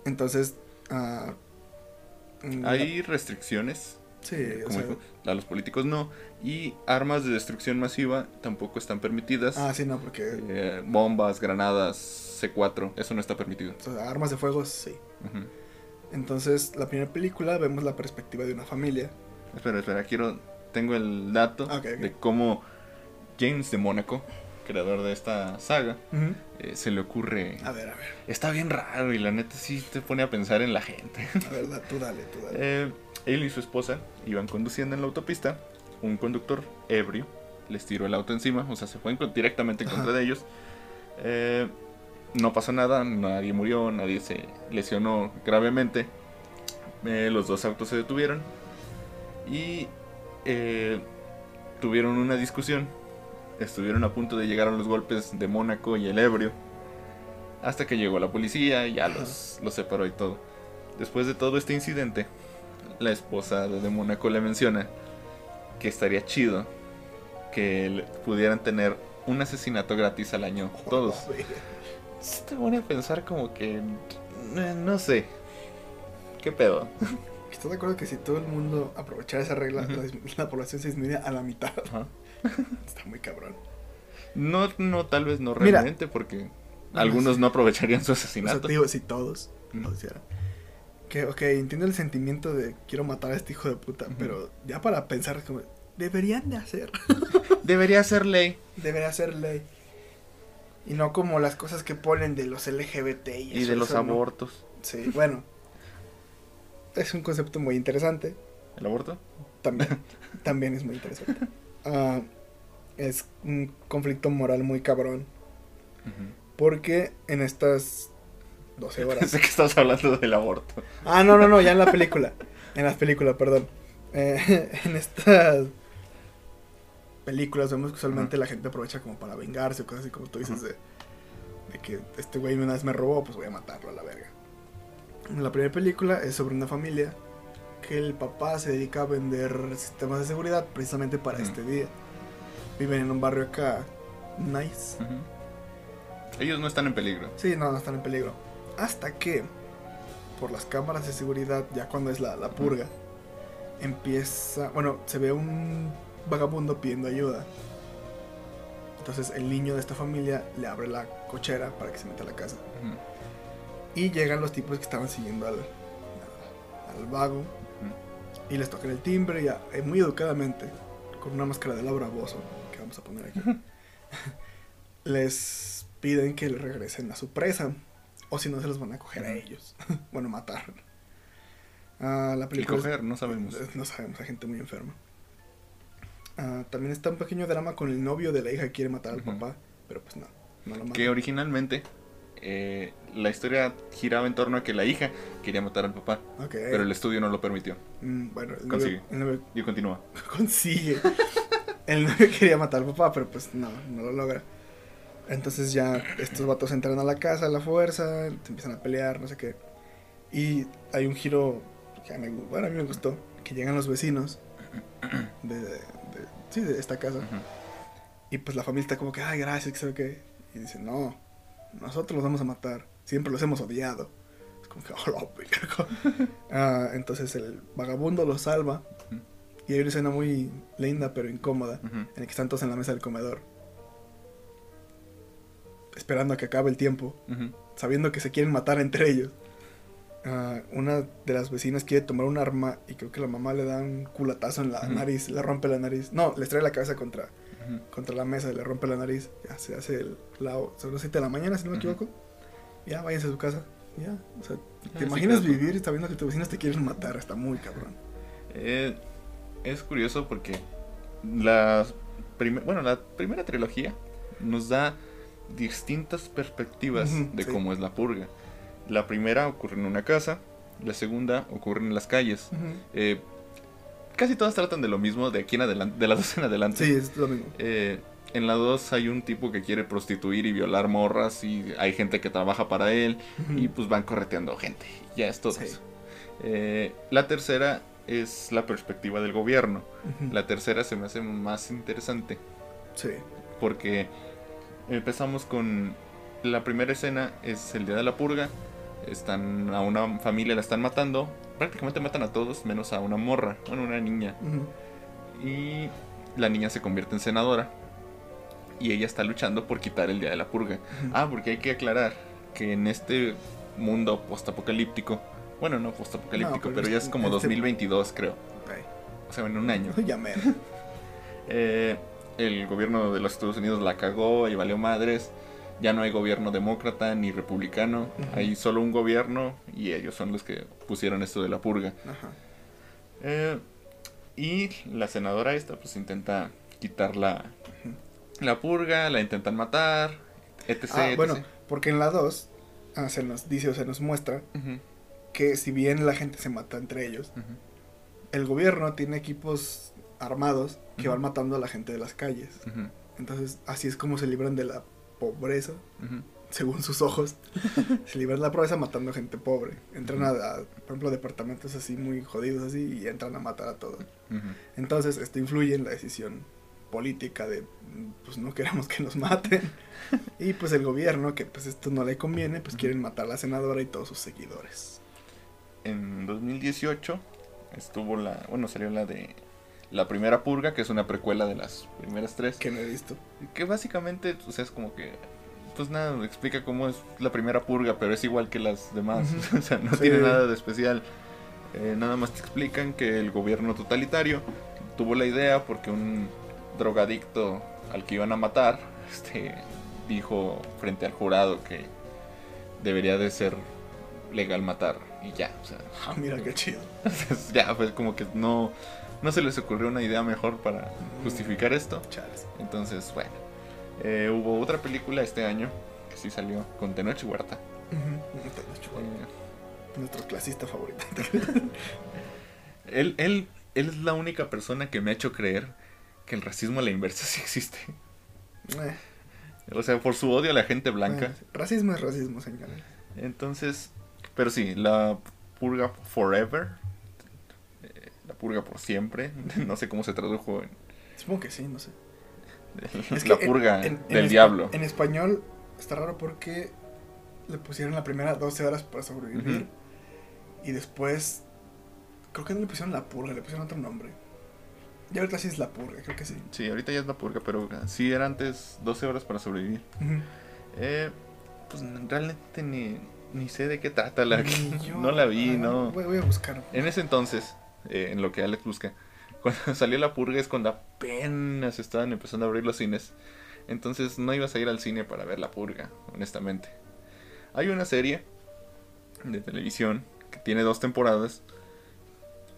[SPEAKER 1] Entonces, mm,
[SPEAKER 2] Hay restricciones,
[SPEAKER 1] Sí, o
[SPEAKER 2] como
[SPEAKER 1] sea,
[SPEAKER 2] dijo, a los políticos no, y armas de destrucción masiva tampoco están permitidas.
[SPEAKER 1] ah, sí, no, porque
[SPEAKER 2] Eh, bombas, granadas, C4, eso no está permitido.
[SPEAKER 1] o sea, armas de fuego, sí.
[SPEAKER 2] Ujú.
[SPEAKER 1] Entonces, la primera película vemos la perspectiva de una familia.
[SPEAKER 2] Espera, espera, quiero, tengo el dato de cómo James de Mónaco, creador de esta saga, eh, se le ocurre...
[SPEAKER 1] A ver, a ver,
[SPEAKER 2] Está bien raro y la neta sí te pone a pensar en la gente.
[SPEAKER 1] a ver, da- tú dale, tú dale.
[SPEAKER 2] Eh, él y su esposa iban conduciendo en la autopista. Un conductor ebrio les tiró el auto encima, o sea, se fue directamente en contra
[SPEAKER 1] Ajá.
[SPEAKER 2] de ellos. Eh, no pasó nada, nadie murió, nadie se lesionó gravemente. Eh, los dos autos se detuvieron y eh, tuvieron una discusión. Estuvieron a punto de llegar a los golpes de Mónaco y el ebrio. Hasta que llegó la policía y ya los, los separó y todo. Después de todo este incidente, la esposa de, Mónaco le menciona que estaría chido que pudieran tener un asesinato gratis al año todos. Sí te pone a pensar como que... eh, no sé. ¿Qué pedo?
[SPEAKER 1] ¿Estás de acuerdo que si todo el mundo aprovechara esa regla, la, población se disminuiría a la mitad? Está muy cabrón.
[SPEAKER 2] No, no, tal vez no
[SPEAKER 1] Mira.
[SPEAKER 2] realmente, porque
[SPEAKER 1] No,
[SPEAKER 2] algunos no aprovecharían su
[SPEAKER 1] O sea,
[SPEAKER 2] asesinato.
[SPEAKER 1] te digo, si todos lo hicieran. Que, ok, entiendo el sentimiento de quiero matar a este hijo de puta, pero ya para pensar, como, deberían de hacer.
[SPEAKER 2] Debería ser ley.
[SPEAKER 1] Debería ser ley. Y no como las cosas que ponen de los LGBT y,
[SPEAKER 2] Y
[SPEAKER 1] eso,
[SPEAKER 2] de los
[SPEAKER 1] eso no.
[SPEAKER 2] abortos.
[SPEAKER 1] Sí, bueno. Es un concepto muy interesante.
[SPEAKER 2] ¿El aborto?
[SPEAKER 1] También, también es muy interesante. Ah, es un conflicto moral muy cabrón. Porque en estas 12 horas.
[SPEAKER 2] Pensé que estabas hablando del aborto.
[SPEAKER 1] Ah, no, no, no, ya en la película. En las películas, perdón. Eh, en estas películas vemos que usualmente la gente aprovecha como para vengarse o cosas así como tú dices de, de que este güey una vez me robó, pues voy a matarlo a la verga. La primera película es sobre una familia que el papá se dedica a vender sistemas de seguridad precisamente para
[SPEAKER 2] Ujú.
[SPEAKER 1] este día. Viven en un barrio acá, nice.
[SPEAKER 2] Ellos no están en peligro.
[SPEAKER 1] Sí, no, no están en peligro. Hasta que, por las cámaras de seguridad, ya cuando es la, la purga, empieza. Bueno, se ve un vagabundo pidiendo ayuda. Entonces el niño de esta familia le abre la cochera para que se meta a la casa. Y llegan los tipos que estaban siguiendo al, al vago. Y les tocan el timbre, ya, eh, muy educadamente, con una máscara de Laura Bozo, que vamos a poner aquí. les piden que le regresen a su presa. O si no, se los van a coger a ellos. bueno, matar. Ah, la
[SPEAKER 2] Y
[SPEAKER 1] película es-
[SPEAKER 2] coger, no sabemos.
[SPEAKER 1] No sabemos, hay gente muy enferma. Ah, también está un pequeño drama con el novio de la hija que quiere matar al papá. Pero pues no, no lo mata.
[SPEAKER 2] Que originalmente eh, la historia giraba en torno a que la hija quería matar al papá,
[SPEAKER 1] Ok.
[SPEAKER 2] pero el estudio no lo permitió.
[SPEAKER 1] Mm, bueno, el
[SPEAKER 2] Consigue.
[SPEAKER 1] novio, el novio
[SPEAKER 2] Y continúa.
[SPEAKER 1] consigue. El novio quería matar al papá, pero pues no, no lo logra. Entonces ya estos vatos entran a la casa a la fuerza, se empiezan a pelear, no sé qué. Y hay un giro que a mí, bueno, a mí me gustó, que llegan los vecinos de- sí, de esta casa. Y pues la familia está como que, ay, gracias, que sabe qué. Y dicen, no, nosotros los vamos a matar, siempre los hemos odiado. Es como que, oh, la verga". Ah, entonces el vagabundo los salva. Y hay una escena muy linda pero incómoda en la que están todos en la mesa del comedor. Esperando a que acabe el tiempo, sabiendo que se quieren matar entre ellos. Ah, una de las vecinas quiere tomar un arma y creo que la mamá le da un culatazo en la nariz, le rompe la nariz. No, les trae la cabeza contra, contra la mesa, le rompe la nariz. Ya se hace el, la, son las 7 de la mañana, si no me equivoco. Ya, váyanse a su casa. Ya, o sea,
[SPEAKER 2] Ah,
[SPEAKER 1] ¿te
[SPEAKER 2] sí,
[SPEAKER 1] imaginas
[SPEAKER 2] claro.
[SPEAKER 1] vivir sabiendo que tus vecinos te quieren matar? Está muy cabrón.
[SPEAKER 2] Eh, es curioso porque la, prim- bueno, la primera trilogía nos da distintas perspectivas de
[SPEAKER 1] sí.
[SPEAKER 2] cómo es la purga. La primera ocurre en una casa, la segunda ocurre en las calles. Eh, casi todas tratan de lo mismo de aquí en adelante, de las dos en adelante.
[SPEAKER 1] Sí, es lo mismo.
[SPEAKER 2] Eh, en la 2 hay un tipo que quiere prostituir y violar morras y hay gente que trabaja para él y pues van correteando gente. Ya es todo
[SPEAKER 1] Sí.
[SPEAKER 2] eso. Eh, la tercera es la perspectiva del gobierno. La tercera se me hace más interesante
[SPEAKER 1] Sí.
[SPEAKER 2] porque empezamos con la primera escena es el día de la purga. Están a una familia la están matando. Prácticamente matan a todos menos a una morra, bueno, una niña. Y la niña se convierte en senadora. Y ella está luchando por quitar el día de la purga. Ah, porque hay que aclarar que en este mundo postapocalíptico, bueno, no postapocalíptico,
[SPEAKER 1] No, pero
[SPEAKER 2] pero ya es
[SPEAKER 1] este-
[SPEAKER 2] como
[SPEAKER 1] este-
[SPEAKER 2] 2022, creo.
[SPEAKER 1] Ay,
[SPEAKER 2] O sea, en un año.
[SPEAKER 1] ya.
[SPEAKER 2] Eh, el gobierno de los Estados Unidos la cagó y valió madres. Ya no hay gobierno demócrata ni republicano. Hay solo un gobierno y ellos son los que pusieron esto de la purga.
[SPEAKER 1] Ajá.
[SPEAKER 2] Eh, y la senadora esta pues intenta quitar la, la purga, la intentan matar, etc.
[SPEAKER 1] Ah,
[SPEAKER 2] etc.
[SPEAKER 1] bueno, porque en la 2 ah, se nos dice o se nos muestra que si bien la gente se mata entre ellos, el gobierno tiene equipos armados que van matando a la gente de las calles. Entonces, así es como se libran de la pobreza, según sus ojos. se libran de la pobreza matando gente pobre. Entran a, a, por ejemplo, departamentos así muy jodidos así y entran a matar a todos. Entonces, esto influye en la decisión política de, pues no queremos que nos maten. y pues el gobierno, que pues esto no le conviene, pues quieren matar a la senadora y todos sus seguidores.
[SPEAKER 2] En 2018 estuvo la, bueno, salió la de la primera purga, que es una precuela de las primeras tres.
[SPEAKER 1] Que no he visto.
[SPEAKER 2] Que básicamente, o sea, es como que, pues nada, explica cómo es la primera purga, pero es igual que las demás. O sea, no
[SPEAKER 1] Sí.
[SPEAKER 2] tiene nada de especial. Eh, nada más te explican que el gobierno totalitario tuvo la idea porque un drogadicto al que iban a matar, este, dijo frente al jurado que debería de ser legal matar y ya, o sea,
[SPEAKER 1] Ah, mira qué chido.
[SPEAKER 2] ya, pues como que no, no se les ocurrió una idea mejor para justificar esto. Entonces, bueno. Eh, hubo otra película este año que sí salió con Tenoch Huerta. Eh,
[SPEAKER 1] Nuestro clasista favorito.
[SPEAKER 2] él, él, él es la única persona que me ha hecho creer que el racismo a la inversa sí existe.
[SPEAKER 1] Eh,
[SPEAKER 2] O sea, por su odio a la gente blanca.
[SPEAKER 1] racismo es racismo, señor.
[SPEAKER 2] Entonces, pero sí, la purga forever. La purga por siempre. No sé cómo se tradujo en
[SPEAKER 1] Supongo que sí, no sé.
[SPEAKER 2] la
[SPEAKER 1] que
[SPEAKER 2] purga
[SPEAKER 1] en- en
[SPEAKER 2] del diablo.
[SPEAKER 1] En español está raro porque le pusieron la primera 12 horas para sobrevivir. Y después, creo que no le pusieron la purga, le pusieron otro nombre. Y ahorita sí es la purga, creo que sí.
[SPEAKER 2] Sí, ahorita ya es la purga, pero sí era antes 12 horas para sobrevivir. Eh, pues realmente ni, ni sé de qué trata la
[SPEAKER 1] yo.
[SPEAKER 2] No la vi,
[SPEAKER 1] Ah,
[SPEAKER 2] no.
[SPEAKER 1] Voy, voy a buscar.
[SPEAKER 2] En ese entonces, eh, en lo que Alex busca, cuando salió la purga es cuando apenas estaban empezando a abrir los cines. Entonces no ibas a ir al cine para ver la purga, honestamente. Hay una serie de televisión que tiene dos temporadas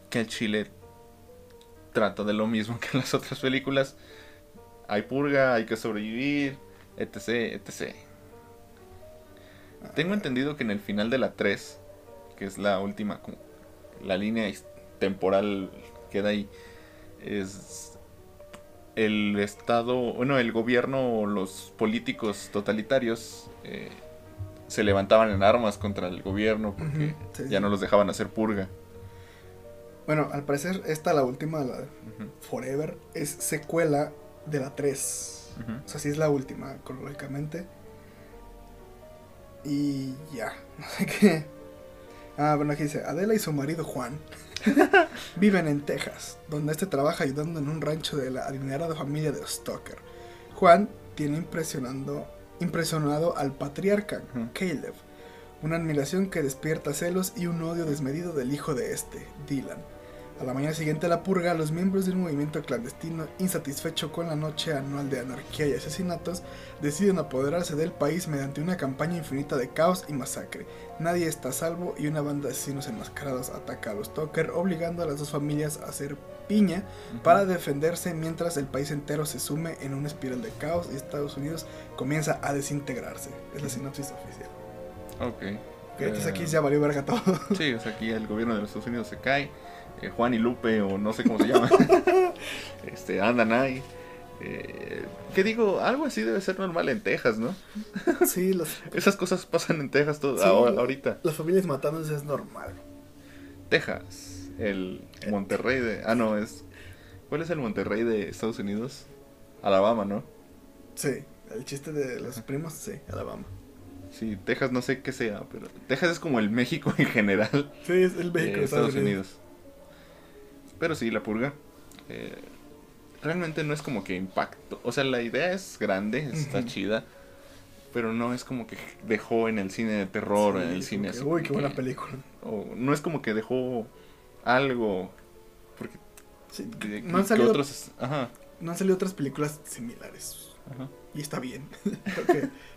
[SPEAKER 2] que el Chile trata de lo mismo que las otras películas. Hay purga, hay que sobrevivir, etc, etc. Tengo entendido que en el final de la 3, que es la última, como la línea temporal que da ahí, es el Estado, bueno, el gobierno o los políticos totalitarios eh, se levantaban en armas contra el gobierno porque
[SPEAKER 1] sí,
[SPEAKER 2] ya
[SPEAKER 1] sí.
[SPEAKER 2] no los dejaban hacer purga.
[SPEAKER 1] Bueno, al parecer esta, la última, la
[SPEAKER 2] Ujú,
[SPEAKER 1] Forever, es secuela de la 3.
[SPEAKER 2] ujú.
[SPEAKER 1] O sea, sí es la última, cronológicamente. Y ya, no sé qué. Ah, bueno, aquí dice, Adela y su marido Juan viven en Texas, donde este trabaja ayudando en un rancho de la adinerada familia de Stoker. Juan tiene impresionando, impresionado al patriarca. Caleb, una admiración que despierta celos y un odio desmedido del hijo de este, Dylan. A la mañana siguiente a la purga, los miembros de un movimiento clandestino insatisfecho con la noche anual de anarquía y asesinatos deciden apoderarse del país mediante una campaña infinita de caos y masacre. Nadie está a salvo y una banda de asesinos enmascarados ataca a los Tucker, obligando a las dos familias a hacer piña para defenderse mientras el país entero se sume en una espiral de caos y Estados Unidos comienza a desintegrarse. Es la sinopsis oficial.
[SPEAKER 2] Ok.
[SPEAKER 1] Que entonces
[SPEAKER 2] Eh,
[SPEAKER 1] aquí ya valió verga todo.
[SPEAKER 2] Sí, o sea, aquí el gobierno de los Estados Unidos se cae. Eh, Juan y Lupe, o no sé cómo se llama, este, andan ahí. Eh, ¿Qué digo? Algo así debe ser normal en Texas, ¿no?
[SPEAKER 1] sí, los,
[SPEAKER 2] Esas cosas pasan en Texas todo,
[SPEAKER 1] Sí.
[SPEAKER 2] ahora, ahorita.
[SPEAKER 1] las familias matándose es normal.
[SPEAKER 2] Texas, el Monterrey de... Ah, no, es... ¿Cuál es el Monterrey de Estados Unidos? Alabama, ¿no?
[SPEAKER 1] Sí, el chiste de los primos, sí, Alabama.
[SPEAKER 2] Sí, Texas no sé qué sea, pero Texas es como el México en general.
[SPEAKER 1] Sí, es el México
[SPEAKER 2] de Estados Unidos. Pero sí, La Purga. Eh, realmente no es como que impacto. O sea, la idea es grande, está chida. Pero no es como que dejó en el cine de terror, en el cine
[SPEAKER 1] así. Uy, qué buena película.
[SPEAKER 2] O no es como que dejó algo. Porque.
[SPEAKER 1] no, han salido, otros, no han salido otras películas similares. Y está bien.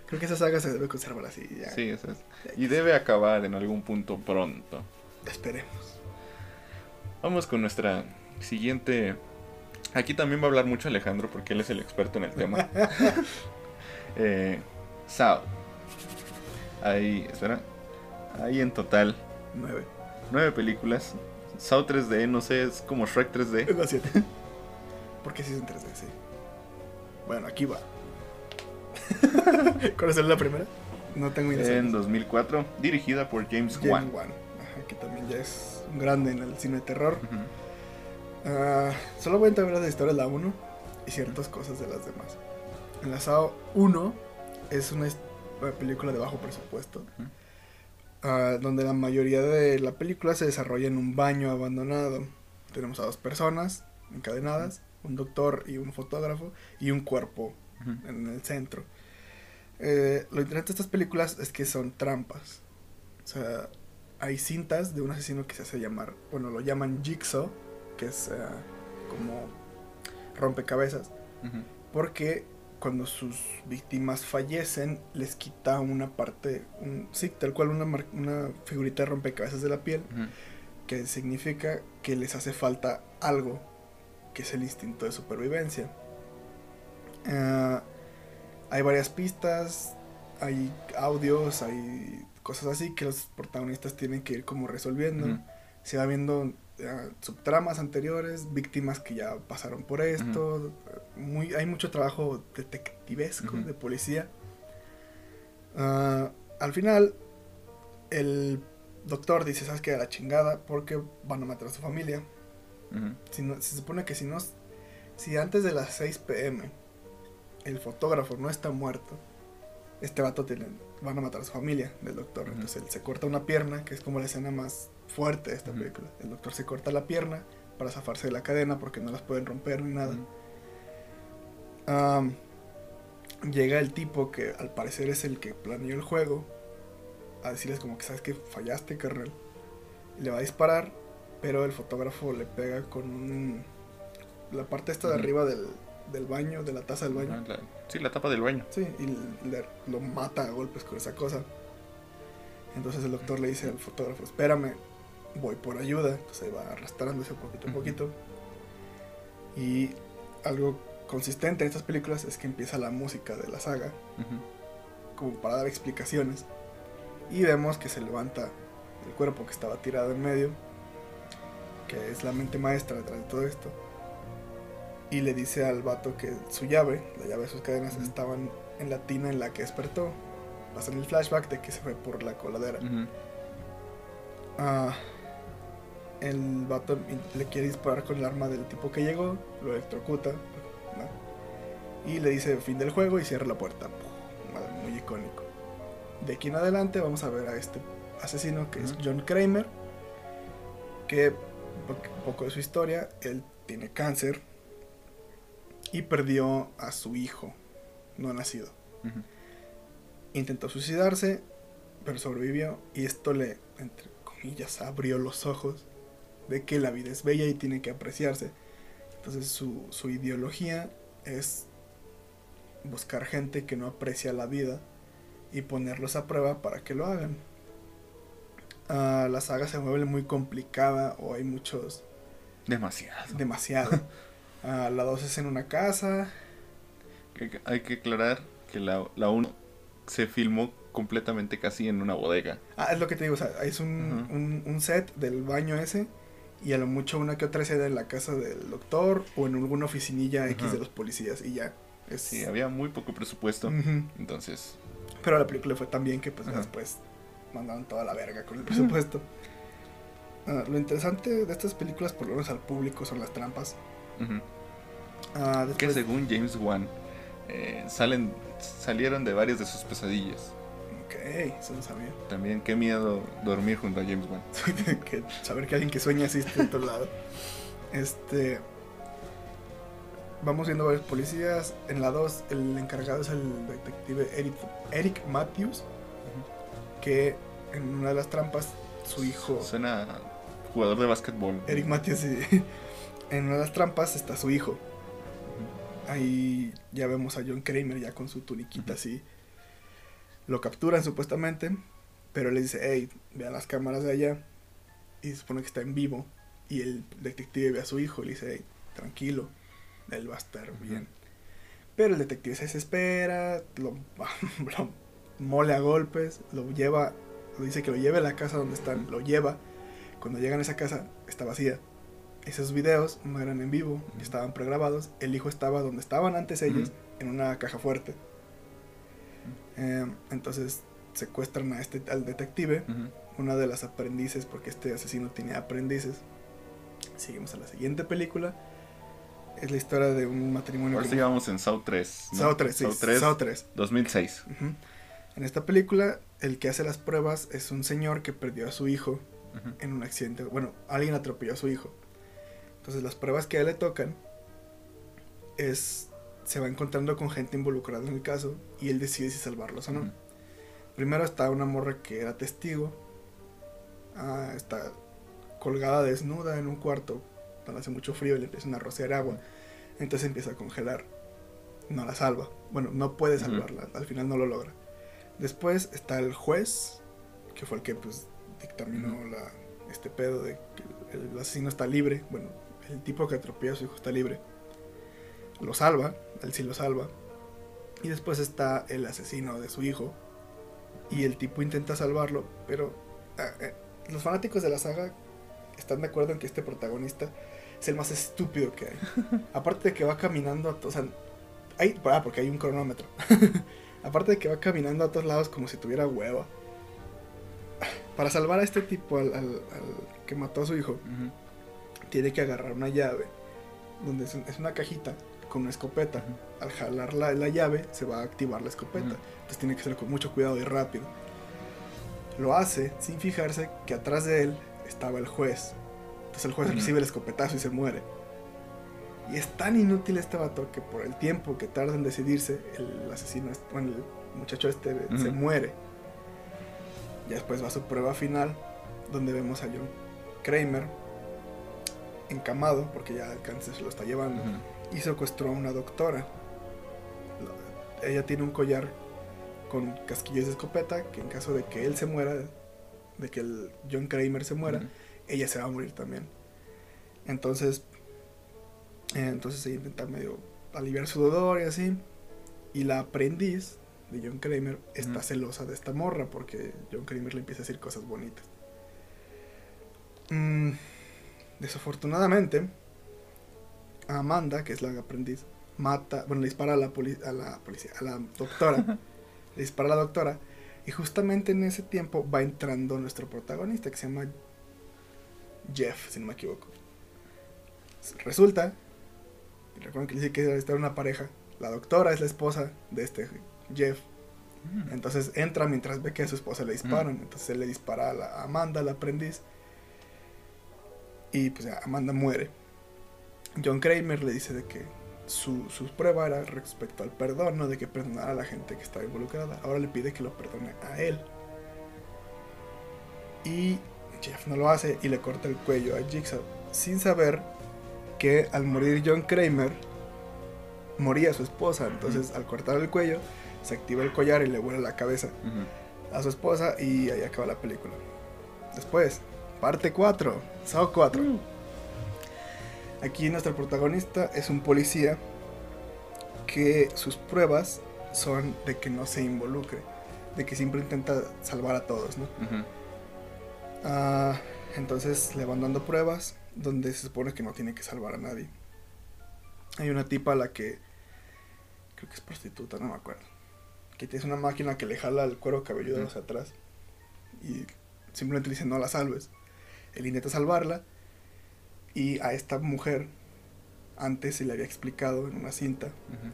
[SPEAKER 1] creo, que, esa saga se debe conservar así.
[SPEAKER 2] Sí, eso es. Y debe acabar en algún punto pronto.
[SPEAKER 1] Esperemos.
[SPEAKER 2] Vamos con nuestra siguiente. Aquí también va a hablar mucho Alejandro porque él es el experto en el tema. eh, Sao. Ahí, espera. Ahí en total.
[SPEAKER 1] Nueve.
[SPEAKER 2] Nueve películas. Sao 3D, no sé, es como Shrek 3D.
[SPEAKER 1] Es la 7. Porque sí es en 3D, sí. Bueno, aquí va. ¿Cuál es la primera? No tengo
[SPEAKER 2] idea. En 2004, dirigida por James, Wan.
[SPEAKER 1] Wan. Que también ya es grande en el cine de terror. Ah, solo voy a entrar a la historia de la 1 y ciertas cosas de las demás. En la SAO 1 es una película de bajo presupuesto. Ah, donde la mayoría de la película se desarrolla en un baño abandonado. Tenemos a dos personas encadenadas, un doctor y un fotógrafo, y un cuerpo en el centro. Eh, lo interesante de estas películas es que son trampas. O sea, hay cintas de un asesino que se hace llamar, bueno, lo llaman Jigsaw, que es eh, como rompecabezas, porque cuando sus víctimas fallecen les quita una parte, un, sí, tal cual una, una figurita de rompecabezas de la piel, que significa que les hace falta algo, que es el instinto de supervivencia. Eh, hay varias pistas, hay audios, hay cosas así que los protagonistas tienen que ir como resolviendo. Se va viendo subtramas anteriores, víctimas que ya pasaron por esto. muy, hay mucho trabajo detectivesco de policía. Ah, al final, el doctor dice, ¿sabes qué? A la chingada, porque van a matar a su familia. si se supone que si no, si antes de las 6 pm el fotógrafo no está muerto, este vato tiene, van a matar a su familia del doctor. Entonces él se corta una pierna, que es como la escena más fuerte de esta película. El doctor se corta la pierna para zafarse de la cadena porque no las pueden romper ni nada. llega el tipo que al parecer es el que planeó el juego a decirles como que sabes que fallaste, carnal. Le va a disparar, pero el fotógrafo le pega con un... La parte esta de arriba del, del baño, de la taza del baño.
[SPEAKER 2] sí, la tapa del baño.
[SPEAKER 1] Sí, y le, lo mata a golpes con esa cosa. Entonces el doctor le dice al fotógrafo, espérame, voy por ayuda. Entonces va arrastrándose poquito a poquito. Y algo consistente en estas películas es que empieza la música de la saga, como para dar explicaciones. Y vemos que se levanta el cuerpo que estaba tirado en medio, que es la mente maestra detrás de todo esto y le dice al vato que su llave, la llave de sus cadenas, estaban en la tina en la que despertó. Pasa en el flashback de que se fue por la coladera. Ah, el vato le quiere disparar con el arma del tipo que llegó, lo electrocuta y le dice fin del juego y cierra la puerta. Muy icónico. De aquí en adelante vamos a ver a este asesino que es John Kramer, que poco de su historia, él tiene cáncer, y perdió a su hijo no nacido. Intentó suicidarse, pero sobrevivió y esto le, entre comillas, abrió los ojos de que la vida es bella y tiene que apreciarse. Entonces su, su ideología es buscar gente que no aprecia la vida y ponerlos a prueba para que lo hagan. Uh, la saga se mueve muy complicada o hay muchos...
[SPEAKER 2] Demasiado.
[SPEAKER 1] Demasiado. la 2 es en una casa.
[SPEAKER 2] Hay que aclarar que la 1 se filmó completamente casi en una bodega.
[SPEAKER 1] Ah, es lo que te digo, o sea, es un, un, set del baño ese y a lo mucho una que otra escena en la casa del doctor o en alguna oficinilla X de los policías y ya.
[SPEAKER 2] Es... Sí, había muy poco presupuesto, entonces...
[SPEAKER 1] Pero la película fue tan bien que pues después mandaron toda la verga con el presupuesto. Ah, lo interesante de estas películas, por lo menos al público, son las trampas.
[SPEAKER 2] Ah, que según James Wan eh, salen, salieron de varias de sus pesadillas.
[SPEAKER 1] Ok, eso no sabía.
[SPEAKER 2] También qué miedo dormir junto a James Wan.
[SPEAKER 1] que saber que alguien que sueña así está en otro lado. Este. Vamos viendo varios policías. En la 2, el encargado es el detective Eric, Eric Matthews. Que en una de las trampas, su hijo.
[SPEAKER 2] Suena jugador de básquetbol.
[SPEAKER 1] Eric Matthews, sí. En una de las trampas está su hijo. Ahí ya vemos a John Kramer ya con su tuniquita así. Lo capturan supuestamente, pero le dice, hey, vean las cámaras de allá. Y se supone que está en vivo. Y el detective ve a su hijo y le dice, hey, tranquilo, él va a estar bien. Pero el detective se desespera, lo, lo mole a golpes, lo lleva, lo dice que lo lleve a la casa donde están, lo lleva. Cuando llegan a esa casa, está vacía. Esos videos no eran en vivo, estaban pregrabados. El hijo estaba donde estaban antes ellos, en una caja fuerte. Eh, entonces secuestran a este, al detective, una de las aprendices, porque este asesino tenía aprendices. Seguimos a la siguiente película. Es la historia de un matrimonio.
[SPEAKER 2] Ahora sigamos en South 3.
[SPEAKER 1] ¿no? South 3, sí. South 3.
[SPEAKER 2] 2006.
[SPEAKER 1] En esta película, el que hace las pruebas es un señor que perdió a su hijo en un accidente. Bueno, alguien atropelló a su hijo. Entonces las pruebas que a él le tocan es se va encontrando con gente involucrada en el caso y él decide si salvarlos o no. Primero está una morra que era testigo. Ah, está colgada desnuda en un cuarto donde hace mucho frío y le empiezan a rociar agua. Entonces empieza a congelar. No la salva. Bueno, no puede salvarla. Al final no lo logra. Después está el juez, que fue el que pues dictaminó la, este pedo de que el asesino está libre. Bueno, el tipo que atropella a su hijo está libre. Lo salva, él sí lo salva. Y después está el asesino de su hijo. Y el tipo intenta salvarlo, pero ah, eh, los fanáticos de la saga están de acuerdo en que este protagonista es el más estúpido que hay. Aparte de que va caminando a todos... hay, ah, porque hay un cronómetro. Aparte de que va caminando a todos lados como si tuviera hueva. Para salvar a este tipo, al, que mató a su hijo, tiene que agarrar una llave, donde es, una cajita con una escopeta. Al jalar la, llave se va a activar la escopeta. Entonces tiene que hacerlo con mucho cuidado y rápido. Lo hace sin fijarse que atrás de él estaba el juez. Entonces el juez recibe el escopetazo y se muere. Y es tan inútil este vato que por el tiempo que tarda en decidirse, el asesino, bueno, el muchacho este se muere. Y después va a su prueba final, donde vemos a John Kramer encamado, porque ya el cáncer se lo está llevando, y secuestró a una doctora. Ella tiene un collar con casquillos de escopeta, que en caso de que él se muera, de que el John Kramer se muera, ella se va a morir también. Entonces, eh, entonces ella intenta medio aliviar su dolor y así. Y la aprendiz de John Kramer está celosa de esta morra porque John Kramer le empieza a decir cosas bonitas. Mm, Desafortunadamente, Amanda, que es la aprendiz, mata, bueno, le dispara a la, a la policía, a la doctora, le dispara a la doctora, y justamente en ese tiempo va entrando nuestro protagonista, que se llama Jeff, si no me equivoco. Resulta, recuerden que dice que está una pareja, la doctora es la esposa de este Jeff, mm. entonces entra mientras ve que a su esposa le disparan, mm. entonces él le dispara a, la, Amanda, la aprendiz, y pues Amanda muere. John Kramer le dice de que su, prueba era respecto al perdón, no de que perdonara a la gente que estaba involucrada. Ahora le pide que lo perdone a él. Y Jeff no lo hace y le corta el cuello a Jigsaw, sin saber que al morir John Kramer, moría su esposa. Entonces, al cortar el cuello, se activa el collar y le vuela la cabeza a su esposa y ahí acaba la película. Después, Parte 4. Sao 4. Mm. Aquí nuestro protagonista es un policía que sus pruebas son de que no se involucre, de que siempre intenta salvar a todos, ¿no? Ah, entonces le van dando pruebas donde se supone que no tiene que salvar a nadie. Hay una tipa a la que creo que es prostituta, no me acuerdo, que tiene una máquina que le jala el cuero cabelludo hacia atrás y simplemente le dice no la salves. Él intenta salvarla y a esta mujer antes se le había explicado en una cinta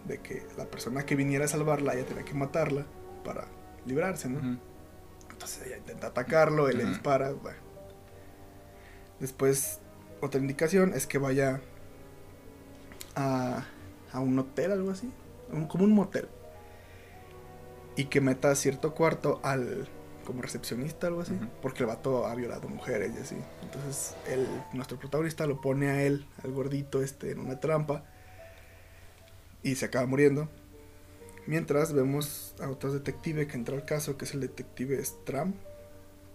[SPEAKER 1] de que la persona que viniera a salvarla ella tenía que matarla para librarse, ¿no? Entonces ella intenta atacarlo, él le dispara. bueno. Después, otra indicación es que vaya a, a un hotel, algo así. un- como un motel. Y que meta cierto cuarto al como recepcionista, algo así.
[SPEAKER 2] Ujú.
[SPEAKER 1] Porque el vato ha violado mujeres y así. Entonces, el, nuestro protagonista lo pone a él, al gordito este, en una trampa. Y se acaba muriendo. Mientras vemos a otro detective que entra al caso, que es el detective Stram.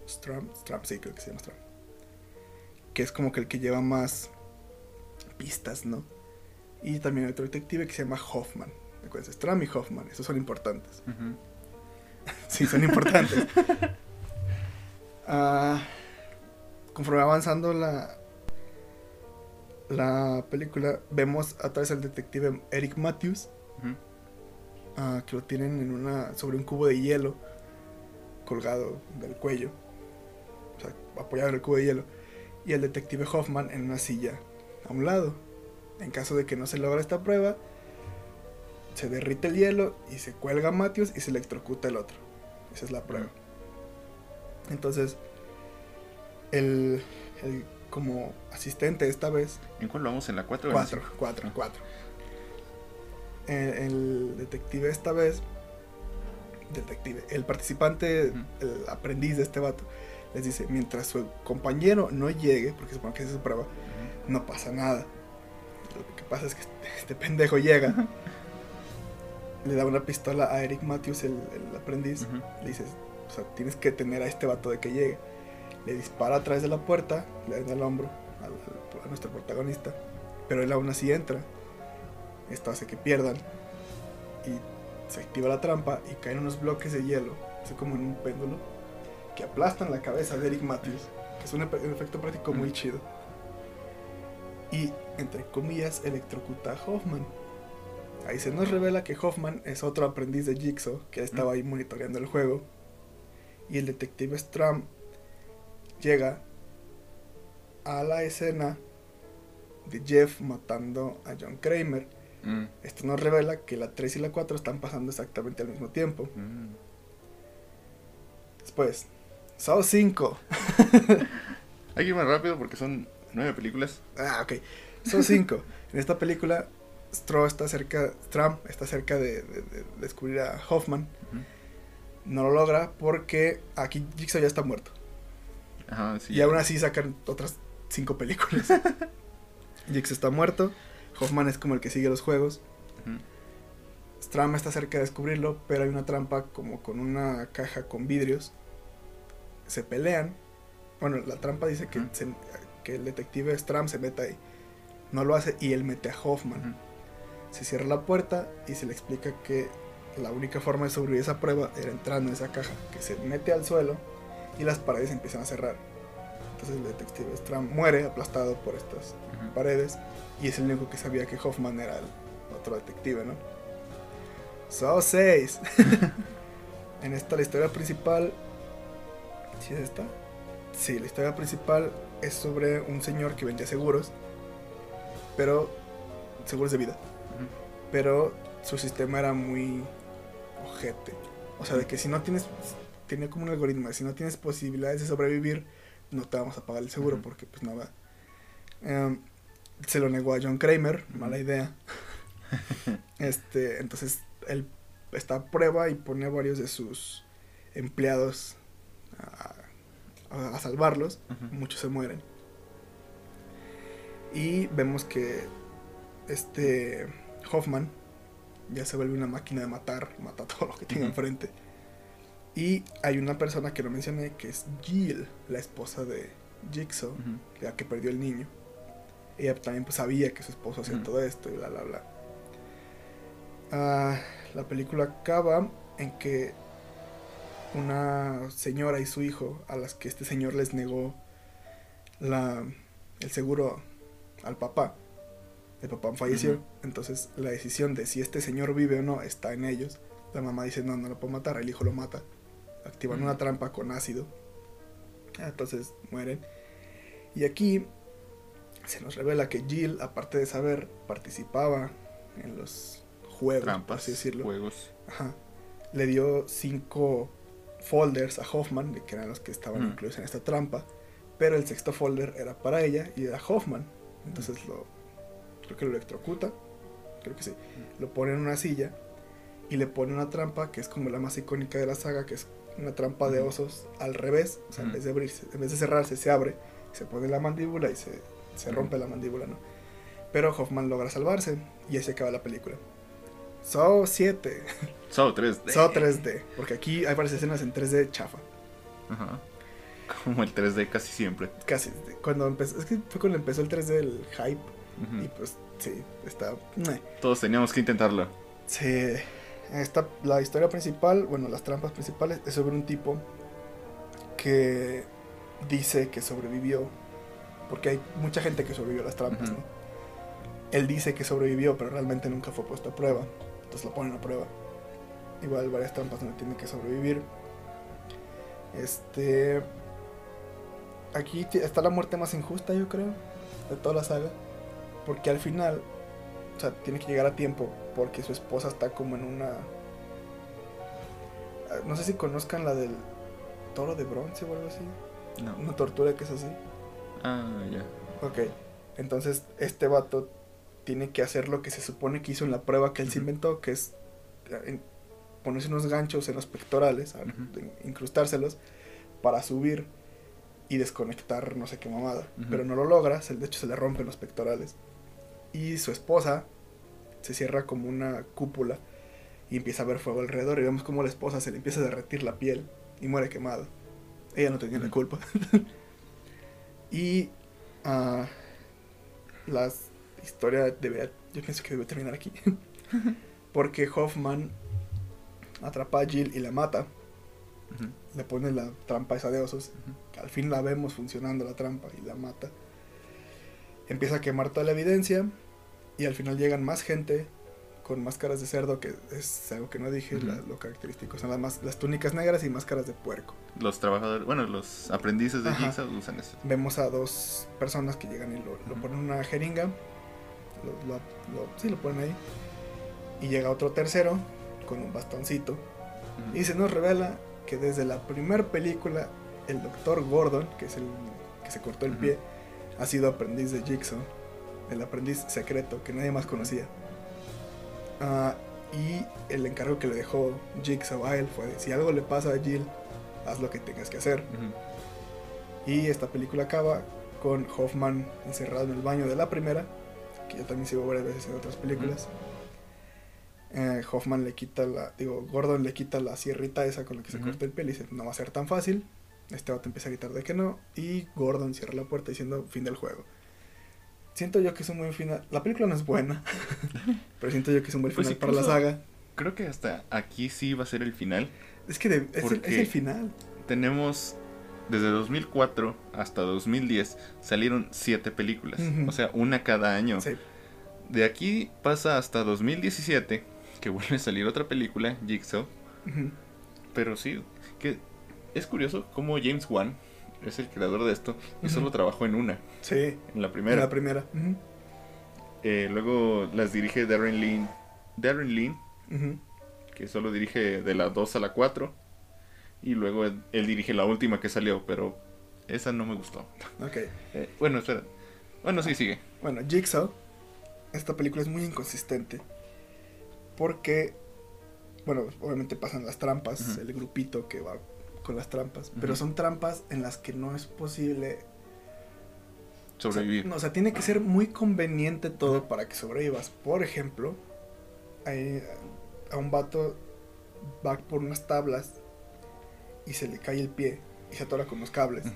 [SPEAKER 1] Stram, Stram, sí, creo que se llama Stram. Que es como que el que lleva más pistas, ¿no? Y también hay otro detective que se llama Hoffman. Acuérdense, Stram y Hoffman, esos son importantes.
[SPEAKER 2] Ujú.
[SPEAKER 1] Sí, son importantes. Ah, conforme va avanzando la, la película, vemos a través del detective Eric Matthews, ah, que lo tienen en una, sobre un cubo de hielo colgado del cuello, o sea, apoyado en el cubo de hielo, y el detective Hoffman en una silla a un lado. En caso de que no se logre esta prueba, se derrite el hielo y se cuelga a Matthews y se electrocuta el otro. Esa es la prueba. Entonces, el, el como asistente esta vez,
[SPEAKER 2] ¿En cuál vamos? ¿En la 4 o en la
[SPEAKER 1] cuatro,
[SPEAKER 2] cinco?
[SPEAKER 1] cuatro,
[SPEAKER 2] Ah.
[SPEAKER 1] cuatro. El, el detective esta vez, detective, el participante, el aprendiz de este vato, les dice, mientras su compañero no llegue, porque supone que esa es su prueba, no pasa nada. Lo que pasa es que este, este pendejo llega, le da una pistola a Eric Matthews, el, el aprendiz, le dices, o sea, tienes que tener a este vato de que llegue. Le dispara a través de la puerta, le da en el hombro a nuestro protagonista, pero él aún así entra. Esto hace que pierdan y se activa la trampa y caen unos bloques de hielo, así como en un péndulo, que aplastan la cabeza de Eric Matthews, que es un, efe- un efecto práctico muy chido. Y, entre comillas, electrocuta a Hoffman. Ahí se nos revela que Hoffman es otro aprendiz de Jigsaw que estaba ahí monitoreando el juego. Y el detective Stram llega a la escena de Jeff matando a John Kramer.
[SPEAKER 2] Mm.
[SPEAKER 1] Esto nos revela que la 3 y la 4 están pasando exactamente al mismo tiempo.
[SPEAKER 2] Mm.
[SPEAKER 1] Después, Saw 5.
[SPEAKER 2] Hay que ir más rápido porque son nueve películas.
[SPEAKER 1] Ah, ok. Saw 5. en esta película, Stro está cerca, Stram está cerca de, de- de descubrir a Hoffman. No lo logra porque aquí Jigsaw ya está muerto.
[SPEAKER 2] Ajá, sí.
[SPEAKER 1] Y aún así sacan otras cinco películas. Jigsaw está muerto. Hoffman es como el que sigue los juegos. Stram está cerca de descubrirlo, pero hay una trampa como con una caja con vidrios. Se pelean. Bueno, la trampa dice que,
[SPEAKER 2] Ujú.
[SPEAKER 1] se- que el detective Stram se meta ahí. No lo hace y él mete a Hoffman. Se cierra la puerta y se le explica que la única forma de sobrevivir esa prueba era entrando en esa caja, que se mete al suelo y las paredes empiezan a cerrar. Entonces el detective Stram muere aplastado por estas
[SPEAKER 2] Ujú.
[SPEAKER 1] paredes y es el único que sabía que Hoffman era el otro detective, ¿no? So 6. en esta la historia principal ¿Sí es esta? Sí, la historia principal es sobre un señor que vendía seguros, pero seguros de vida. Pero su sistema era muy ojete. O sea, de que si no tienes tenía como un algoritmo, de si no tienes posibilidades de sobrevivir, no te vamos a pagar el seguro porque pues no va. Em, se lo negó a John Kramer, mala idea. este, entonces él está a prueba y pone a varios de sus empleados a, a- a salvarlos. Muchos se mueren. Y vemos que este Hoffman ya se vuelve una máquina de matar, mata todo lo que tiene
[SPEAKER 2] Ujú.
[SPEAKER 1] enfrente. Y hay una persona que no mencioné que es Jill, la esposa de Jigsaw,
[SPEAKER 2] Ujú.
[SPEAKER 1] la que perdió el niño. Ella también pues, sabía que su esposo hacía todo esto y bla bla bla. Ah, la película acaba en que una señora y su hijo, a las que este señor les negó la, el seguro al papá, el papá falleció,
[SPEAKER 2] Ujú.
[SPEAKER 1] entonces la decisión de si este señor vive o no está en ellos. La mamá dice, no, no lo puedo matar, el hijo lo mata. Activan una trampa con ácido. Entonces mueren. Y aquí se nos revela que Jill, aparte de saber, participaba en los juegos,
[SPEAKER 2] Trampas,
[SPEAKER 1] así decirlo.
[SPEAKER 2] juegos.
[SPEAKER 1] Ajá. Le dio cinco folders a Hoffman, que eran los que estaban
[SPEAKER 2] Mm.
[SPEAKER 1] incluidos en esta trampa, pero el sexto folder era para ella y era Hoffman. Entonces lo, creo que lo electrocuta, creo que sí, lo pone en una silla y le pone una trampa que es como la más icónica de la saga, que es una trampa de osos al revés, o sea, en vez de abrirse, en vez de cerrarse, se abre, se pone la mandíbula y se, se rompe la mandíbula, ¿no? Pero Hoffman logra salvarse y así acaba la película. So 7.
[SPEAKER 2] Saw 3D.
[SPEAKER 1] So 3D. Porque aquí hay varias escenas en 3D chafa.
[SPEAKER 2] Ajá. Como el 3D casi siempre.
[SPEAKER 1] Casi. Cuando empezó. Es que fue cuando empezó el 3D el hype. Y pues sí, está.
[SPEAKER 2] Todos teníamos que intentarlo.
[SPEAKER 1] Sí. Esta, la historia principal, bueno, las trampas principales, es sobre un tipo que dice que sobrevivió. Porque hay mucha gente que sobrevivió a las trampas. ¿no? Él dice que sobrevivió, pero realmente nunca fue puesto a prueba. Entonces lo ponen a prueba. Igual varias trampas donde tiene que sobrevivir. Este. Aquí está la muerte más injusta, yo creo, de toda la saga. Porque al final, o sea, tiene que llegar a tiempo porque su esposa está como en una. ah, No sé si conozcan la del toro de bronce o algo así.
[SPEAKER 2] No.
[SPEAKER 1] Una tortura que es así.
[SPEAKER 2] Ah, ya.
[SPEAKER 1] Ok. Entonces, este vato tiene que hacer lo que se supone que hizo en la prueba que él se inventó, que es en- ponerse unos ganchos en los pectorales, a-
[SPEAKER 2] Ujú.
[SPEAKER 1] in- incrustárselos para subir y desconectar no sé qué mamada. Pero no lo logra, de hecho se le rompen los pectorales. Y su esposa se cierra como una cúpula y empieza a ver fuego alrededor y vemos como la esposa se le empieza a derretir la piel y muere quemada. Ella no tenía la culpa. y ah, la historia debería, yo pienso que debe terminar aquí. Porque Hoffman atrapa a Jill y la mata. Le pone la trampa esa de osos. Al fin la vemos funcionando la trampa y la mata. Empieza a quemar toda la evidencia. Y al final llegan más gente con máscaras de cerdo, que es algo que no dije, la- lo característico. Son las, las túnicas negras y máscaras de puerco.
[SPEAKER 2] Los trabajadores, bueno, los aprendices de. Jigsaw usan eso.
[SPEAKER 1] Vemos a dos personas que llegan y lo, lo ponen en una jeringa. Lo, lo- lo- sí, lo ponen ahí. Y llega otro tercero con un bastoncito. Y se nos revela que desde la primera película, el doctor Gordon, que es el que se cortó el pie, ha sido aprendiz de Jigsaw. El aprendiz secreto que nadie más conocía. Ah, y el encargo que le dejó Jigsaw a él fue si algo le pasa a Jill, haz lo que tengas que hacer. Y esta película acaba con Hoffman encerrado en el baño de la primera, que yo también sigo varias veces en otras películas. Eh, Hoffman le quita la, digo, Gordon le quita la sierrita esa con la que se corta el pelo y dice, no va a ser tan fácil. Este vato empieza a gritar de que no, y Gordon cierra la puerta diciendo, fin del juego. Siento yo que es un buen final. La película no es buena, pero siento yo que es un buen
[SPEAKER 2] Pues
[SPEAKER 1] final para la saga.
[SPEAKER 2] Creo que hasta aquí sí va a ser el final.
[SPEAKER 1] Es que de- es, el,
[SPEAKER 2] ¿Por
[SPEAKER 1] es el final.
[SPEAKER 2] Tenemos desde 2004 hasta 2010 salieron siete películas,
[SPEAKER 1] Ujú.
[SPEAKER 2] o sea, una cada año.
[SPEAKER 1] Sí.
[SPEAKER 2] De aquí pasa hasta 2017 que vuelve a salir otra película, Jigsaw, pero sí que es curioso cómo James Wan es el creador de esto y solo trabajó en una,
[SPEAKER 1] Sí,
[SPEAKER 2] en la primera.
[SPEAKER 1] la primera.
[SPEAKER 2] Eh, luego las dirige Darren Lynn, Darren Lynn, que solo dirige de la 2 a la 4 y luego él, él dirige la última que salió, pero esa no me gustó.
[SPEAKER 1] Ok.
[SPEAKER 2] Eh, bueno, espera. Bueno, sí, sigue.
[SPEAKER 1] Bueno, Jigsaw, esta película es muy inconsistente. Porque, bueno, obviamente pasan las trampas, el grupito que va con las trampas. Pero son trampas en las que no es posible
[SPEAKER 2] Sobrevivir.
[SPEAKER 1] O sea, no, o sea, tiene que ser muy conveniente todo para que sobrevivas. Por ejemplo, hay, a un vato va por unas tablas y se le cae el pie y se atora con los cables.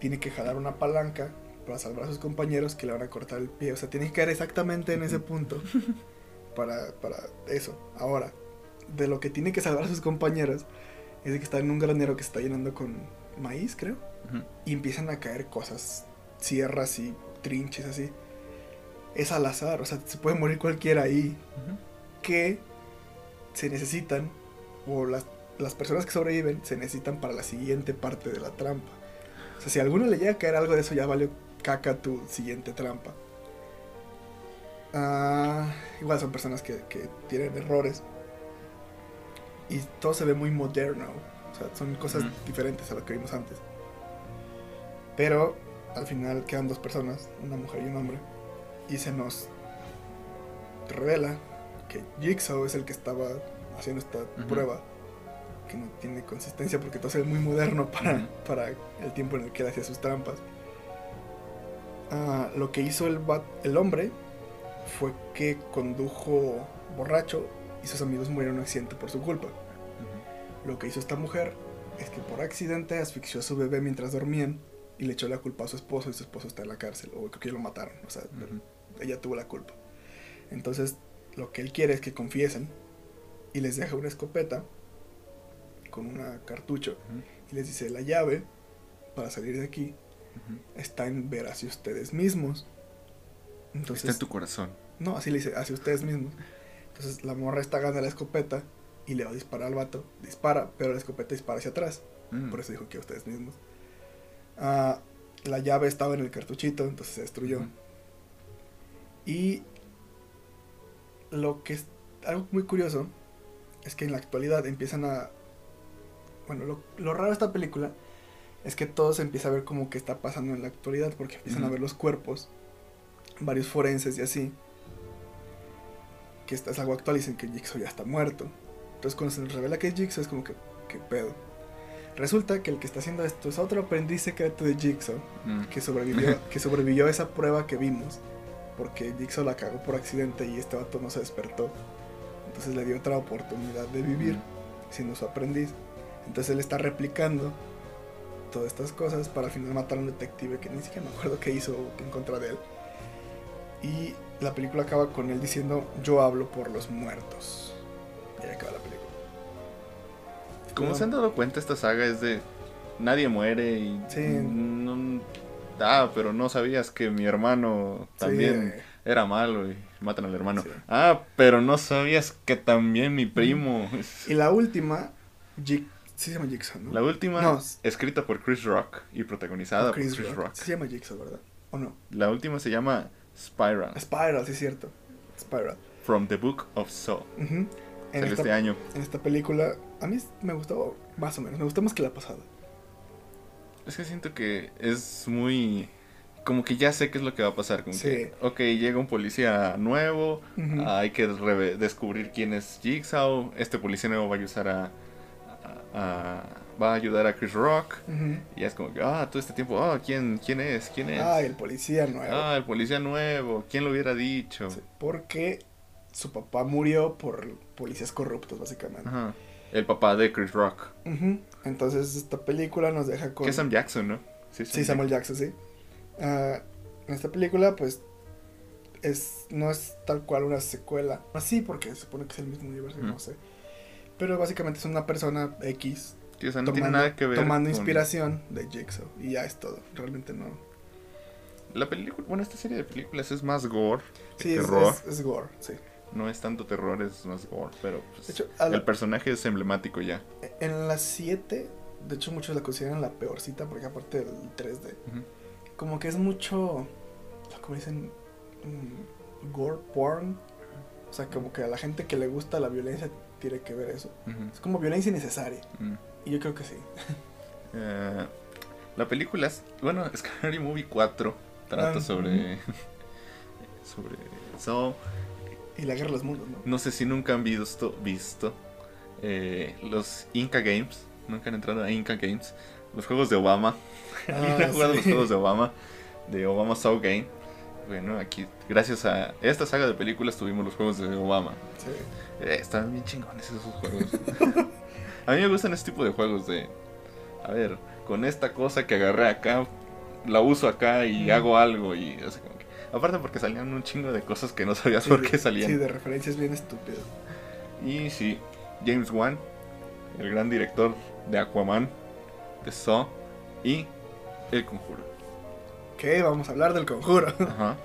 [SPEAKER 1] Tiene que jalar una palanca para salvar a sus compañeros que le van a cortar el pie. O sea, tiene que caer exactamente en ese punto para, para eso. Ahora, de lo que tiene que salvar a sus compañeros es de que está en un granero que se está llenando con maíz, creo y empiezan a caer cosas, sierras y trinches así. Es al azar, o sea, se puede morir cualquiera ahí que se necesitan, o las, las personas que sobreviven se necesitan para la siguiente parte de la trampa. O sea, si a alguno le llega a caer algo de eso, ya valió caca tu siguiente trampa. Ah, igual son personas que, que tienen errores. Y todo se ve muy moderno. O sea, son cosas diferentes a lo que vimos antes. Pero al final quedan dos personas, una mujer y un hombre. Y se nos revela que Jigsaw es el que estaba haciendo esta prueba. Que no tiene consistencia porque todo se ve muy moderno para, para el tiempo en el que él hacía sus trampas. Ah, lo que hizo el, va- el hombre fue que condujo borracho y sus amigos murieron en un accidente por su culpa. Lo que hizo esta mujer es que por accidente asfixió a su bebé mientras dormían y le echó la culpa a su esposo y su esposo está en la cárcel o creo que lo mataron, o sea, ella tuvo la culpa. Entonces, lo que él quiere es que confiesen y les deja una escopeta con una cartucho y les dice la llave para salir de aquí
[SPEAKER 2] Ujú.
[SPEAKER 1] está en ver hacia ustedes mismos. Entonces,
[SPEAKER 2] Está en tu corazón.
[SPEAKER 1] no, así le dice, hacia ustedes mismos. Entonces la morra está ganando la escopeta y le va a disparar al vato. Dispara, pero la escopeta dispara hacia atrás.
[SPEAKER 2] Mm.
[SPEAKER 1] Por eso dijo que a ustedes mismos. Ah, la llave estaba en el cartuchito, entonces se destruyó. Y lo que es algo muy curioso es que en la actualidad empiezan a... Bueno, lo, lo raro de esta película es que todo se empieza a ver como que está pasando en la actualidad porque empiezan a ver los cuerpos, varios forenses y así. Que esta es algo actual y dicen que Jigsaw ya está muerto. Entonces cuando se nos revela que es Jigsaw es como que, ¿qué pedo? Resulta que el que está haciendo esto es otro aprendiz secreto de Jigsaw
[SPEAKER 2] Mm.
[SPEAKER 1] que sobrevivió, que sobrevivió a esa prueba que vimos. Porque Jigsaw la cagó por accidente y este vato no se despertó. Entonces le dio otra oportunidad de vivir
[SPEAKER 2] Mm.
[SPEAKER 1] siendo su aprendiz. Entonces él está replicando todas estas cosas para al final matar a un detective que ni siquiera me acuerdo qué hizo en contra de él. Y la película acaba con él diciendo yo hablo por los muertos. Y ahí acaba la película.
[SPEAKER 2] Como se han dado cuenta, esta saga es de nadie muere y
[SPEAKER 1] Sí.
[SPEAKER 2] no- ah, pero no sabías que mi hermano también
[SPEAKER 1] Sí,
[SPEAKER 2] era malo y matan al hermano.
[SPEAKER 1] Sí.
[SPEAKER 2] Ah, pero no sabías que también mi primo.
[SPEAKER 1] Y la última, sí se llama Jigsaw, ¿no?
[SPEAKER 2] La última,
[SPEAKER 1] No.
[SPEAKER 2] escrita por Chris Rock y protagonizada
[SPEAKER 1] Chris,
[SPEAKER 2] por Chris
[SPEAKER 1] Rock.
[SPEAKER 2] Rock.
[SPEAKER 1] Sí se llama Jigsaw, ¿verdad? ¿O no?
[SPEAKER 2] La última se llama Spiral,
[SPEAKER 1] Spiral, sí es cierto. Spiral.
[SPEAKER 2] from the Book of Saw.
[SPEAKER 1] En, esta,
[SPEAKER 2] este año.
[SPEAKER 1] en esta película, a mí me gustó más o menos. Me gustó más que la pasada.
[SPEAKER 2] Es que siento que es muy... Como que ya sé qué es lo que va a pasar. Como
[SPEAKER 1] Sí.
[SPEAKER 2] que, ok, llega un policía nuevo, hay que descubrir quién es Jigsaw. Este policía nuevo va a ayudar a, a- a- va a ayudar a Chris Rock. Y es como que, ah, todo este tiempo, ah, ¿quién, ¿quién es? ¿Quién es?
[SPEAKER 1] Ah, el policía nuevo.
[SPEAKER 2] Ah, el policía nuevo. ¿Quién lo hubiera dicho?
[SPEAKER 1] Sí, porque su papá murió por policías corruptos, básicamente.
[SPEAKER 2] Ajá. El papá de Chris Rock.
[SPEAKER 1] Entonces, esta película nos deja con.
[SPEAKER 2] Que es Sam Jackson, ¿no?
[SPEAKER 1] Sí, Samuel Jackson, sí. Ah, en esta película, pues, es no es tal cual una secuela. Así, porque se supone que es el mismo universo, no sé. Pero básicamente es una persona X
[SPEAKER 2] Sí, o sea, no tiene
[SPEAKER 1] tomando,
[SPEAKER 2] nada que ver.
[SPEAKER 1] tomando
[SPEAKER 2] con-
[SPEAKER 1] inspiración de Jigsaw. Y ya es todo. Realmente no.
[SPEAKER 2] La película, bueno, esta serie de películas es más gore que
[SPEAKER 1] Sí, es,
[SPEAKER 2] terror.
[SPEAKER 1] es, es gore, sí.
[SPEAKER 2] No es tanto terror, es más gore. Pero pues,
[SPEAKER 1] hecho, la-
[SPEAKER 2] el personaje es emblemático ya.
[SPEAKER 1] en las 7, de hecho muchos la consideran la peorcita porque aparte del 3D,
[SPEAKER 2] Ujú.
[SPEAKER 1] como que es mucho, como dicen, mm, gore porn. O sea, como que a la gente que le gusta la violencia tiene que ver eso. Es como violencia innecesaria. Y yo creo que sí.
[SPEAKER 2] Eh, la película es, bueno, Scary Movie 4 trata
[SPEAKER 1] Ah,
[SPEAKER 2] sobre sobre Saw.
[SPEAKER 1] Y la guerra de los mundos, ¿no?
[SPEAKER 2] No sé si nunca han visto visto eh, los Inca Games, nunca han entrado a Inca Games, los juegos de Obama. ¿Alguien ha
[SPEAKER 1] Ah,
[SPEAKER 2] jugado
[SPEAKER 1] sí.
[SPEAKER 2] los juegos de Obama? De Obama Saw Game. Bueno, aquí gracias a esta saga de películas tuvimos los juegos de Obama.
[SPEAKER 1] Sí.
[SPEAKER 2] Eh, están bien chingones esos juegos. A mí me gustan este tipo de juegos de... A ver, con esta cosa que agarré acá, la uso acá y
[SPEAKER 1] Mm.
[SPEAKER 2] hago algo y así como que... Aparte porque salían un chingo de cosas que no sabías
[SPEAKER 1] Sí,
[SPEAKER 2] por qué salían.
[SPEAKER 1] Sí, de referencias bien estúpidas.
[SPEAKER 2] Y sí, James Wan, el gran director de Aquaman, de Saw y El Conjuro.
[SPEAKER 1] ¿Qué? Vamos a hablar del conjuro.
[SPEAKER 2] Ajá.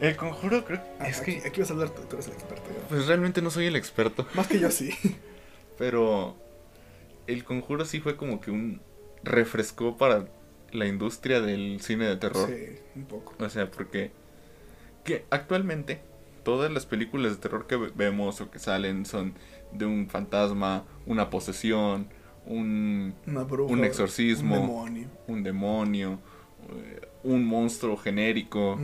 [SPEAKER 2] El Conjuro creo
[SPEAKER 1] Ah,
[SPEAKER 2] es
[SPEAKER 1] aquí,
[SPEAKER 2] que...
[SPEAKER 1] aquí vas a hablar tú, tú eres el experto.
[SPEAKER 2] Pues realmente no soy el experto.
[SPEAKER 1] Más que yo sí.
[SPEAKER 2] Pero el conjuro sí fue como que un refrescó para la industria del cine de terror.
[SPEAKER 1] Sí, un poco.
[SPEAKER 2] O sea, porque que actualmente todas las películas de terror que ve- vemos o que salen son de un fantasma, una posesión un,
[SPEAKER 1] bruja.
[SPEAKER 2] un exorcismo,
[SPEAKER 1] Un demonio.
[SPEAKER 2] un demonio, eh, un monstruo genérico.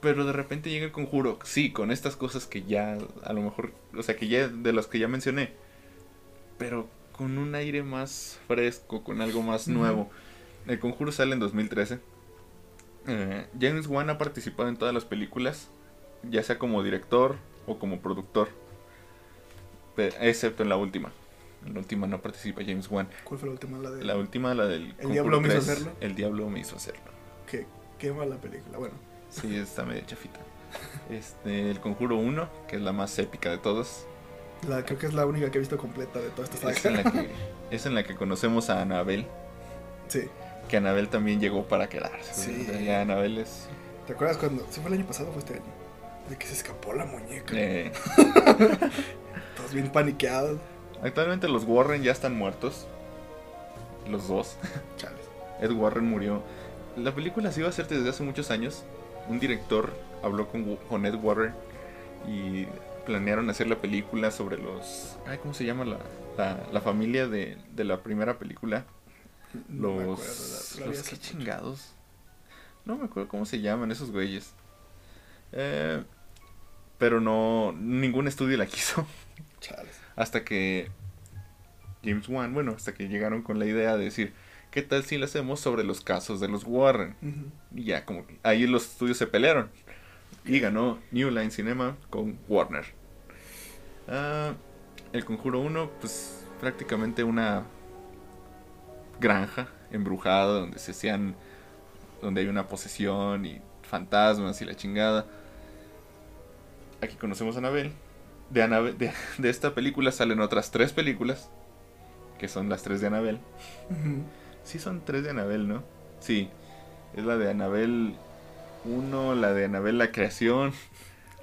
[SPEAKER 2] Pero de repente llega el conjuro, sí, con estas cosas que ya, a lo mejor, o sea, que ya, de las que ya mencioné, pero con un aire más fresco, con algo más nuevo. El conjuro sale en 2013. Eh, James Wan ha participado en todas las películas, ya sea como director o como productor, excepto en la última. En la última no participa James Wan.
[SPEAKER 1] ¿Cuál fue la última? La de...
[SPEAKER 2] La última, la del Conjuro
[SPEAKER 1] diablo me hizo
[SPEAKER 2] 3,
[SPEAKER 1] hacerlo?
[SPEAKER 2] El diablo me hizo hacerlo.
[SPEAKER 1] Qué, qué mala película. Bueno.
[SPEAKER 2] Sí, está medio chafita. Este, el Conjuro 1, que es la más épica de todas.
[SPEAKER 1] La, creo que es la única que he visto completa de toda esta
[SPEAKER 2] Es en
[SPEAKER 1] saga.
[SPEAKER 2] la que, es en la que conocemos a Anabel.
[SPEAKER 1] Sí.
[SPEAKER 2] Que Anabel también llegó para quedarse.
[SPEAKER 1] Sí.
[SPEAKER 2] O sea, Anabel es.
[SPEAKER 1] ¿Te acuerdas cuando... ¿Se fue el año pasado o fue este año? De que se escapó la muñeca.
[SPEAKER 2] eh,
[SPEAKER 1] Todos bien paniqueados.
[SPEAKER 2] actualmente los Warren ya están muertos. Los dos.
[SPEAKER 1] Chales.
[SPEAKER 2] Ed Warren murió. La película se iba a hacer desde hace muchos años. Un director habló con, con Ed Warren y planearon hacer la película sobre los... Ay, ¿Cómo se llama la, la, la familia de, de la primera película?
[SPEAKER 1] No
[SPEAKER 2] Los...
[SPEAKER 1] acuerdo. vi
[SPEAKER 2] los qué chingados. No me acuerdo cómo se llaman esos güeyes. Eh, pero no... Ningún estudio la quiso.
[SPEAKER 1] Chales.
[SPEAKER 2] Hasta que James Wan, bueno, hasta que llegaron con la idea de decir, ¿qué tal si lo hacemos sobre los casos de los Warren? Y ya, como que ahí los estudios se pelearon. Y ganó New Line Cinema con Warner. Ah, el Conjuro 1, pues prácticamente una granja embrujada donde se hacían, donde hay una posesión y fantasmas y la chingada. Aquí conocemos a Anabel. De, Annabel- de, de esta película salen otras tres películas, que son las tres de Anabel. Sí, son tres de Anabel, ¿no? Sí. Es la de Anabel 1, la de Anabel la creación.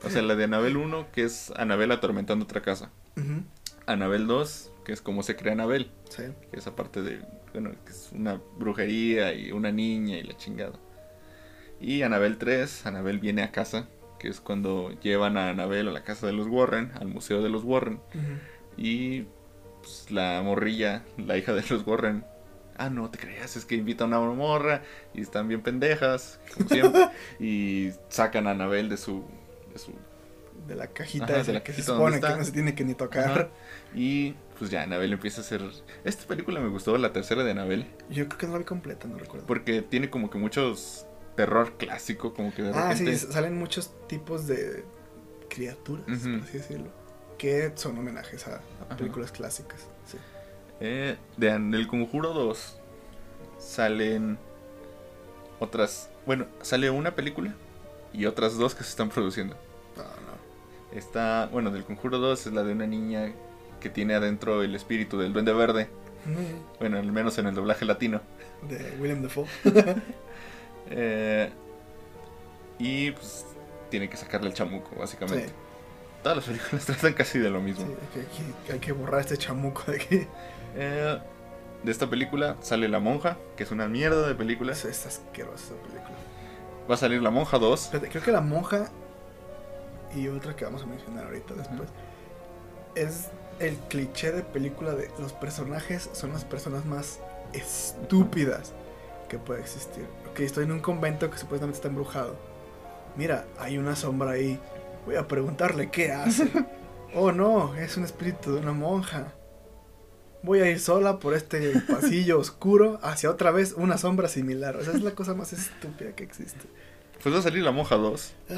[SPEAKER 2] O sea, la de Anabel 1, que es Anabel atormentando otra casa.
[SPEAKER 1] Ujú.
[SPEAKER 2] Anabel 2, que es como se crea Anabel.
[SPEAKER 1] Sí.
[SPEAKER 2] Que es aparte de, bueno, que es una brujería y una niña y la chingada. Y Anabel 3, Anabel viene a casa, que es cuando llevan a Anabel a la casa de los Warren, al museo de los Warren.
[SPEAKER 1] Ujú.
[SPEAKER 2] Y pues, la morrilla, la hija de los Warren. Ah, no te creas, es que invitan a una morra y están bien pendejas, como siempre. y sacan a Anabel de su. De
[SPEAKER 1] la cajita
[SPEAKER 2] Ajá, de la
[SPEAKER 1] que se supone que no se tiene que ni tocar.
[SPEAKER 2] Ajá. Y pues ya, Anabel empieza a hacer. Esta película me gustó, la tercera de Anabel,
[SPEAKER 1] Yo creo que no la vi completa, no recuerdo.
[SPEAKER 2] porque tiene como que muchos terror clásico, como que de
[SPEAKER 1] Ah, sí, salen muchos tipos de criaturas, por así decirlo, que son homenajes a, a
[SPEAKER 2] Ajá.
[SPEAKER 1] películas clásicas. Sí.
[SPEAKER 2] Eh, de del Conjuro 2 salen otras. Bueno, sale una película y otras dos que se están produciendo. Está, bueno, del Conjuro 2 es la de una niña que tiene adentro el espíritu del Duende Verde. Bueno, al menos en el doblaje latino.
[SPEAKER 1] De William Dafoe.
[SPEAKER 2] Eh, y pues tiene que sacarle el chamuco, básicamente.
[SPEAKER 1] Sí.
[SPEAKER 2] Todas las películas tratan casi de lo mismo.
[SPEAKER 1] Sí, que- hay que borrar este chamuco de aquí.
[SPEAKER 2] Eh, de esta película sale La Monja, que es una mierda de película.
[SPEAKER 1] Es, es asquerosa esa película.
[SPEAKER 2] Va a salir La Monja 2.
[SPEAKER 1] Espérate, creo que la monja y otra que vamos a mencionar ahorita después es el cliché de película de los personajes son las personas más estúpidas que puede existir. Ok, estoy en un convento que supuestamente está embrujado. Mira, hay una sombra ahí. Voy a preguntarle qué hace. Oh no, es un espíritu de una monja. Voy a ir sola por este pasillo oscuro hacia otra vez una sombra similar. O sea, es la cosa más estúpida que existe.
[SPEAKER 2] Pues va a salir La Monja 2.
[SPEAKER 1] Ay,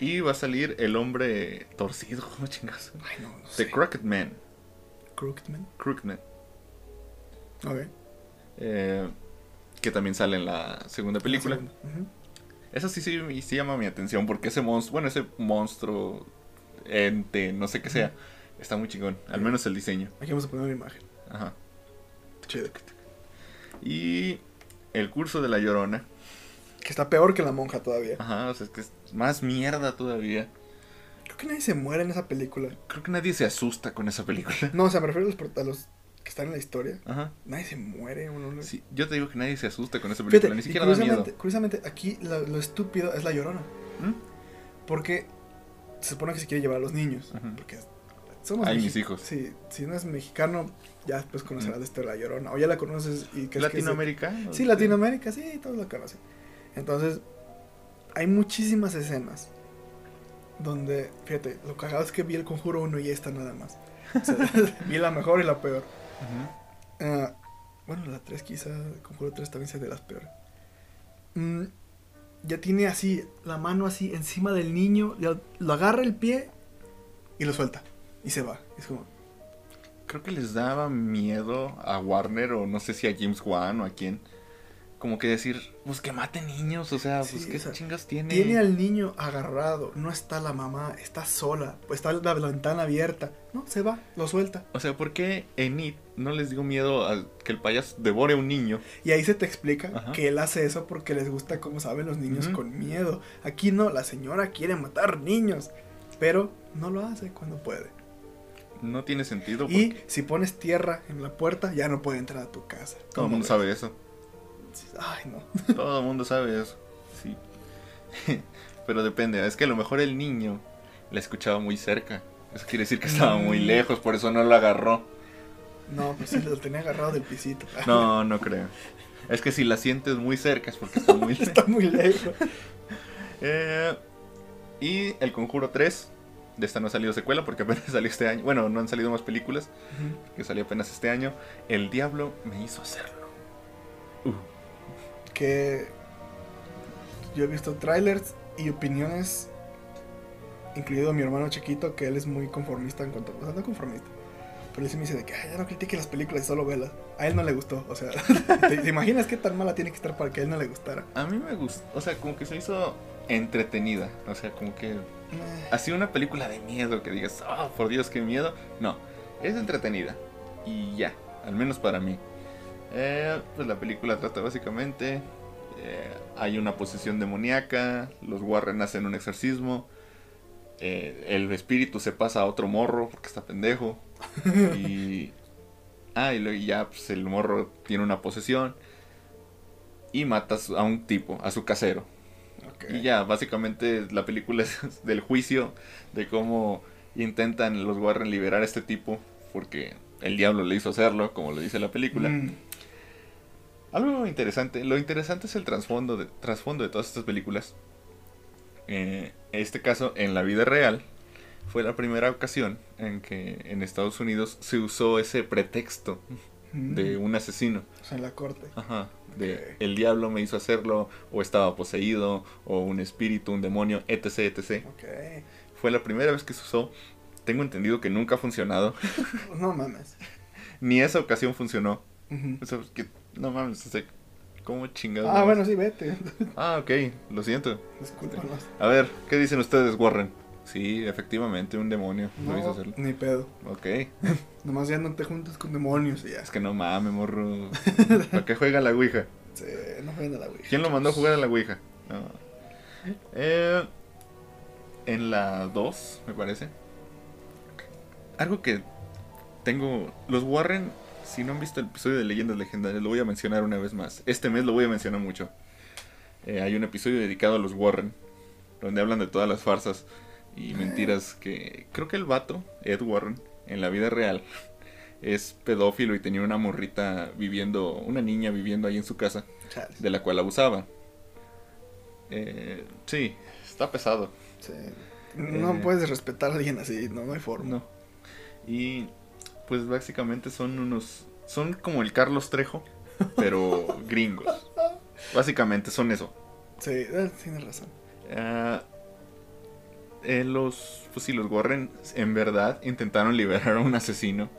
[SPEAKER 2] Y va a salir El Hombre Torcido. ¿Cómo chingas?
[SPEAKER 1] ay, no, no sé.
[SPEAKER 2] The Crooked Man.
[SPEAKER 1] Crooked
[SPEAKER 2] Crooked Man.
[SPEAKER 1] Ok.
[SPEAKER 2] Eh, que también sale en la segunda película.
[SPEAKER 1] La segunda.
[SPEAKER 2] Sí, sí, sí llama mi atención porque ese monstruo, bueno, ese monstruo, ente, no sé qué sea, está muy chingón. Al menos el diseño.
[SPEAKER 1] Aquí vamos a poner una imagen.
[SPEAKER 2] Ajá.
[SPEAKER 1] Chido.
[SPEAKER 2] Y el curso de la llorona.
[SPEAKER 1] Que está peor que la monja todavía.
[SPEAKER 2] Ajá, o sea, es que es más mierda todavía.
[SPEAKER 1] Creo que nadie se muere en esa película.
[SPEAKER 2] Creo que nadie se asusta con esa película.
[SPEAKER 1] No, o sea, me refiero a los, a los que están en la historia.
[SPEAKER 2] Ajá.
[SPEAKER 1] Nadie se muere. uno no-
[SPEAKER 2] Sí, yo te digo que nadie se asusta con esa
[SPEAKER 1] Fíjate,
[SPEAKER 2] película, ni
[SPEAKER 1] y
[SPEAKER 2] siquiera da miedo.
[SPEAKER 1] curiosamente, aquí lo, lo estúpido es la llorona.
[SPEAKER 2] ¿Mm?
[SPEAKER 1] Porque se supone que se quiere llevar a los niños.
[SPEAKER 2] Ujú.
[SPEAKER 1] Porque somos
[SPEAKER 2] Ay, mis hijos.
[SPEAKER 1] Sí, si no es mexicano, ya después conocerás de esto de La Llorona. O ya la conoces y que es de-
[SPEAKER 2] ¿Latinoamericano?
[SPEAKER 1] Sí, Latinoamérica, sí, todos lo conocen. Entonces, hay muchísimas escenas donde, fíjate, lo cagado es que vi el conjuro 1 y esta nada más. O sea, vi la mejor y la peor.
[SPEAKER 2] Ujú.
[SPEAKER 1] Ah, bueno, la 3 quizá, el conjuro 3 también sea de las peores. Mm, ya tiene así, la mano así encima del niño, ya lo agarra el pie y lo suelta. Y se va. Es como,
[SPEAKER 2] Creo que les daba miedo a Warner o no sé si a James Wan o a quién. Como que decir, pues que mate niños, o sea,
[SPEAKER 1] Sí,
[SPEAKER 2] pues qué
[SPEAKER 1] o sea,
[SPEAKER 2] chingas tiene.
[SPEAKER 1] Tiene al niño agarrado, no está la mamá, está sola, pues está la ventana abierta. No, se va, lo suelta.
[SPEAKER 2] O sea, ¿por qué en It no les dio miedo a que el payaso devore a un niño?
[SPEAKER 1] Y ahí se te explica
[SPEAKER 2] Ajá.
[SPEAKER 1] que él hace eso porque les gusta cómo saben los niños con miedo. Aquí no, la señora quiere matar niños, pero no lo hace cuando puede.
[SPEAKER 2] No tiene sentido.
[SPEAKER 1] Y si pones tierra en la puerta, ya no puede entrar a tu casa.
[SPEAKER 2] todo el
[SPEAKER 1] ¿Cómo
[SPEAKER 2] mundo
[SPEAKER 1] ves?
[SPEAKER 2] sabe eso.
[SPEAKER 1] Ay, no.
[SPEAKER 2] Todo el mundo sabe eso. Sí. Pero depende. Es que a lo mejor el niño la escuchaba muy cerca. Eso quiere decir que estaba muy
[SPEAKER 1] Mm.
[SPEAKER 2] lejos, por eso no lo agarró.
[SPEAKER 1] No, pues sí, lo tenía agarrado del pisito.
[SPEAKER 2] No, no creo. Es que si la sientes muy cerca es porque está muy lejos.
[SPEAKER 1] Está muy lejos.
[SPEAKER 2] Eh, y El Conjuro 3. De esta no ha salido secuela porque apenas salió este año. Bueno, no han salido más películas. Que salió apenas este año. El Diablo me hizo hacerlo. Uh,
[SPEAKER 1] que yo he visto trailers y opiniones, incluido mi hermano chiquito, que él es muy conformista en cuanto, o sea, no conformista, pero él sí me dice de que "Ay, ya no critique las películas, solo velas. A él no le gustó, o sea, ¿te, te imaginas qué tan mala tiene que estar para que a él no le gustara?
[SPEAKER 2] a mí me gustó. O sea, como que se hizo entretenida. O sea, como que
[SPEAKER 1] Eh,
[SPEAKER 2] así una película de miedo que digas, oh, por Dios, qué miedo. No, es entretenida. Y ya, al menos para mí. Eh, pues la película trata básicamente, eh, hay una posesión demoníaca, los Warren hacen un exorcismo, eh, el espíritu se pasa a otro morro porque está pendejo. Y... Ah, y luego ya pues, el morro tiene una posesión y mata a un tipo, a su casero. Y ya, básicamente la película es del juicio de cómo intentan los Warren liberar a este tipo porque el diablo le hizo hacerlo, como lo dice la película.
[SPEAKER 1] Mm,
[SPEAKER 2] Algo interesante, lo interesante es el trasfondo de, trasfondo de todas estas películas. Eh, en este caso, en la vida real, fue la primera ocasión en que en Estados Unidos se usó ese pretexto
[SPEAKER 1] mm.
[SPEAKER 2] de un asesino.
[SPEAKER 1] O sea, en la corte.
[SPEAKER 2] Ajá, de el diablo me hizo hacerlo, o estaba poseído, o un espíritu, un demonio, etc, etc.
[SPEAKER 1] Ok.
[SPEAKER 2] Fue la primera vez que se usó. Tengo entendido que nunca ha funcionado.
[SPEAKER 1] No mames.
[SPEAKER 2] Ni esa ocasión funcionó.
[SPEAKER 1] Ujú.
[SPEAKER 2] O sea, que, no mames, o sea, ¿cómo chingados?
[SPEAKER 1] Ah, bueno, sí, vete.
[SPEAKER 2] Ah, ok, lo siento.
[SPEAKER 1] Discúlpanos.
[SPEAKER 2] A ver, ¿qué dicen ustedes, Warren? Sí, efectivamente, un demonio lo hizo
[SPEAKER 1] No,
[SPEAKER 2] hacerlo.
[SPEAKER 1] ni pedo.
[SPEAKER 2] Ok,
[SPEAKER 1] Nomás ya no te juntes con demonios y ya.
[SPEAKER 2] es que no mames, morro. ¿Para qué juega la Ouija?
[SPEAKER 1] Sí, no jueguen a la Ouija.
[SPEAKER 2] ¿Quién lo mandó a jugar a la Ouija? No. Eh, en la 2, me parece. Algo que tengo. Los Warren, si no han visto el episodio de Leyendas Legendarias, lo voy a mencionar una vez más. Este mes lo voy a mencionar mucho. Eh, hay un episodio dedicado a los Warren, donde hablan de todas las farsas y mentiras que. Creo que el vato, Ed Warren, en la vida real, es pedófilo y tenía una morrita viviendo. Una niña viviendo ahí en su casa de la cual abusaba. Eh, sí, está pesado.
[SPEAKER 1] Sí. No
[SPEAKER 2] Eh.
[SPEAKER 1] puedes respetar a alguien así, no, no hay forma.
[SPEAKER 2] No. Y pues básicamente son unos... Son como el Carlos Trejo, pero gringos. Básicamente son eso.
[SPEAKER 1] Sí, eh, tienes razón.
[SPEAKER 2] Ah, eh, los... Pues sí, los Warren en verdad intentaron liberar a un asesino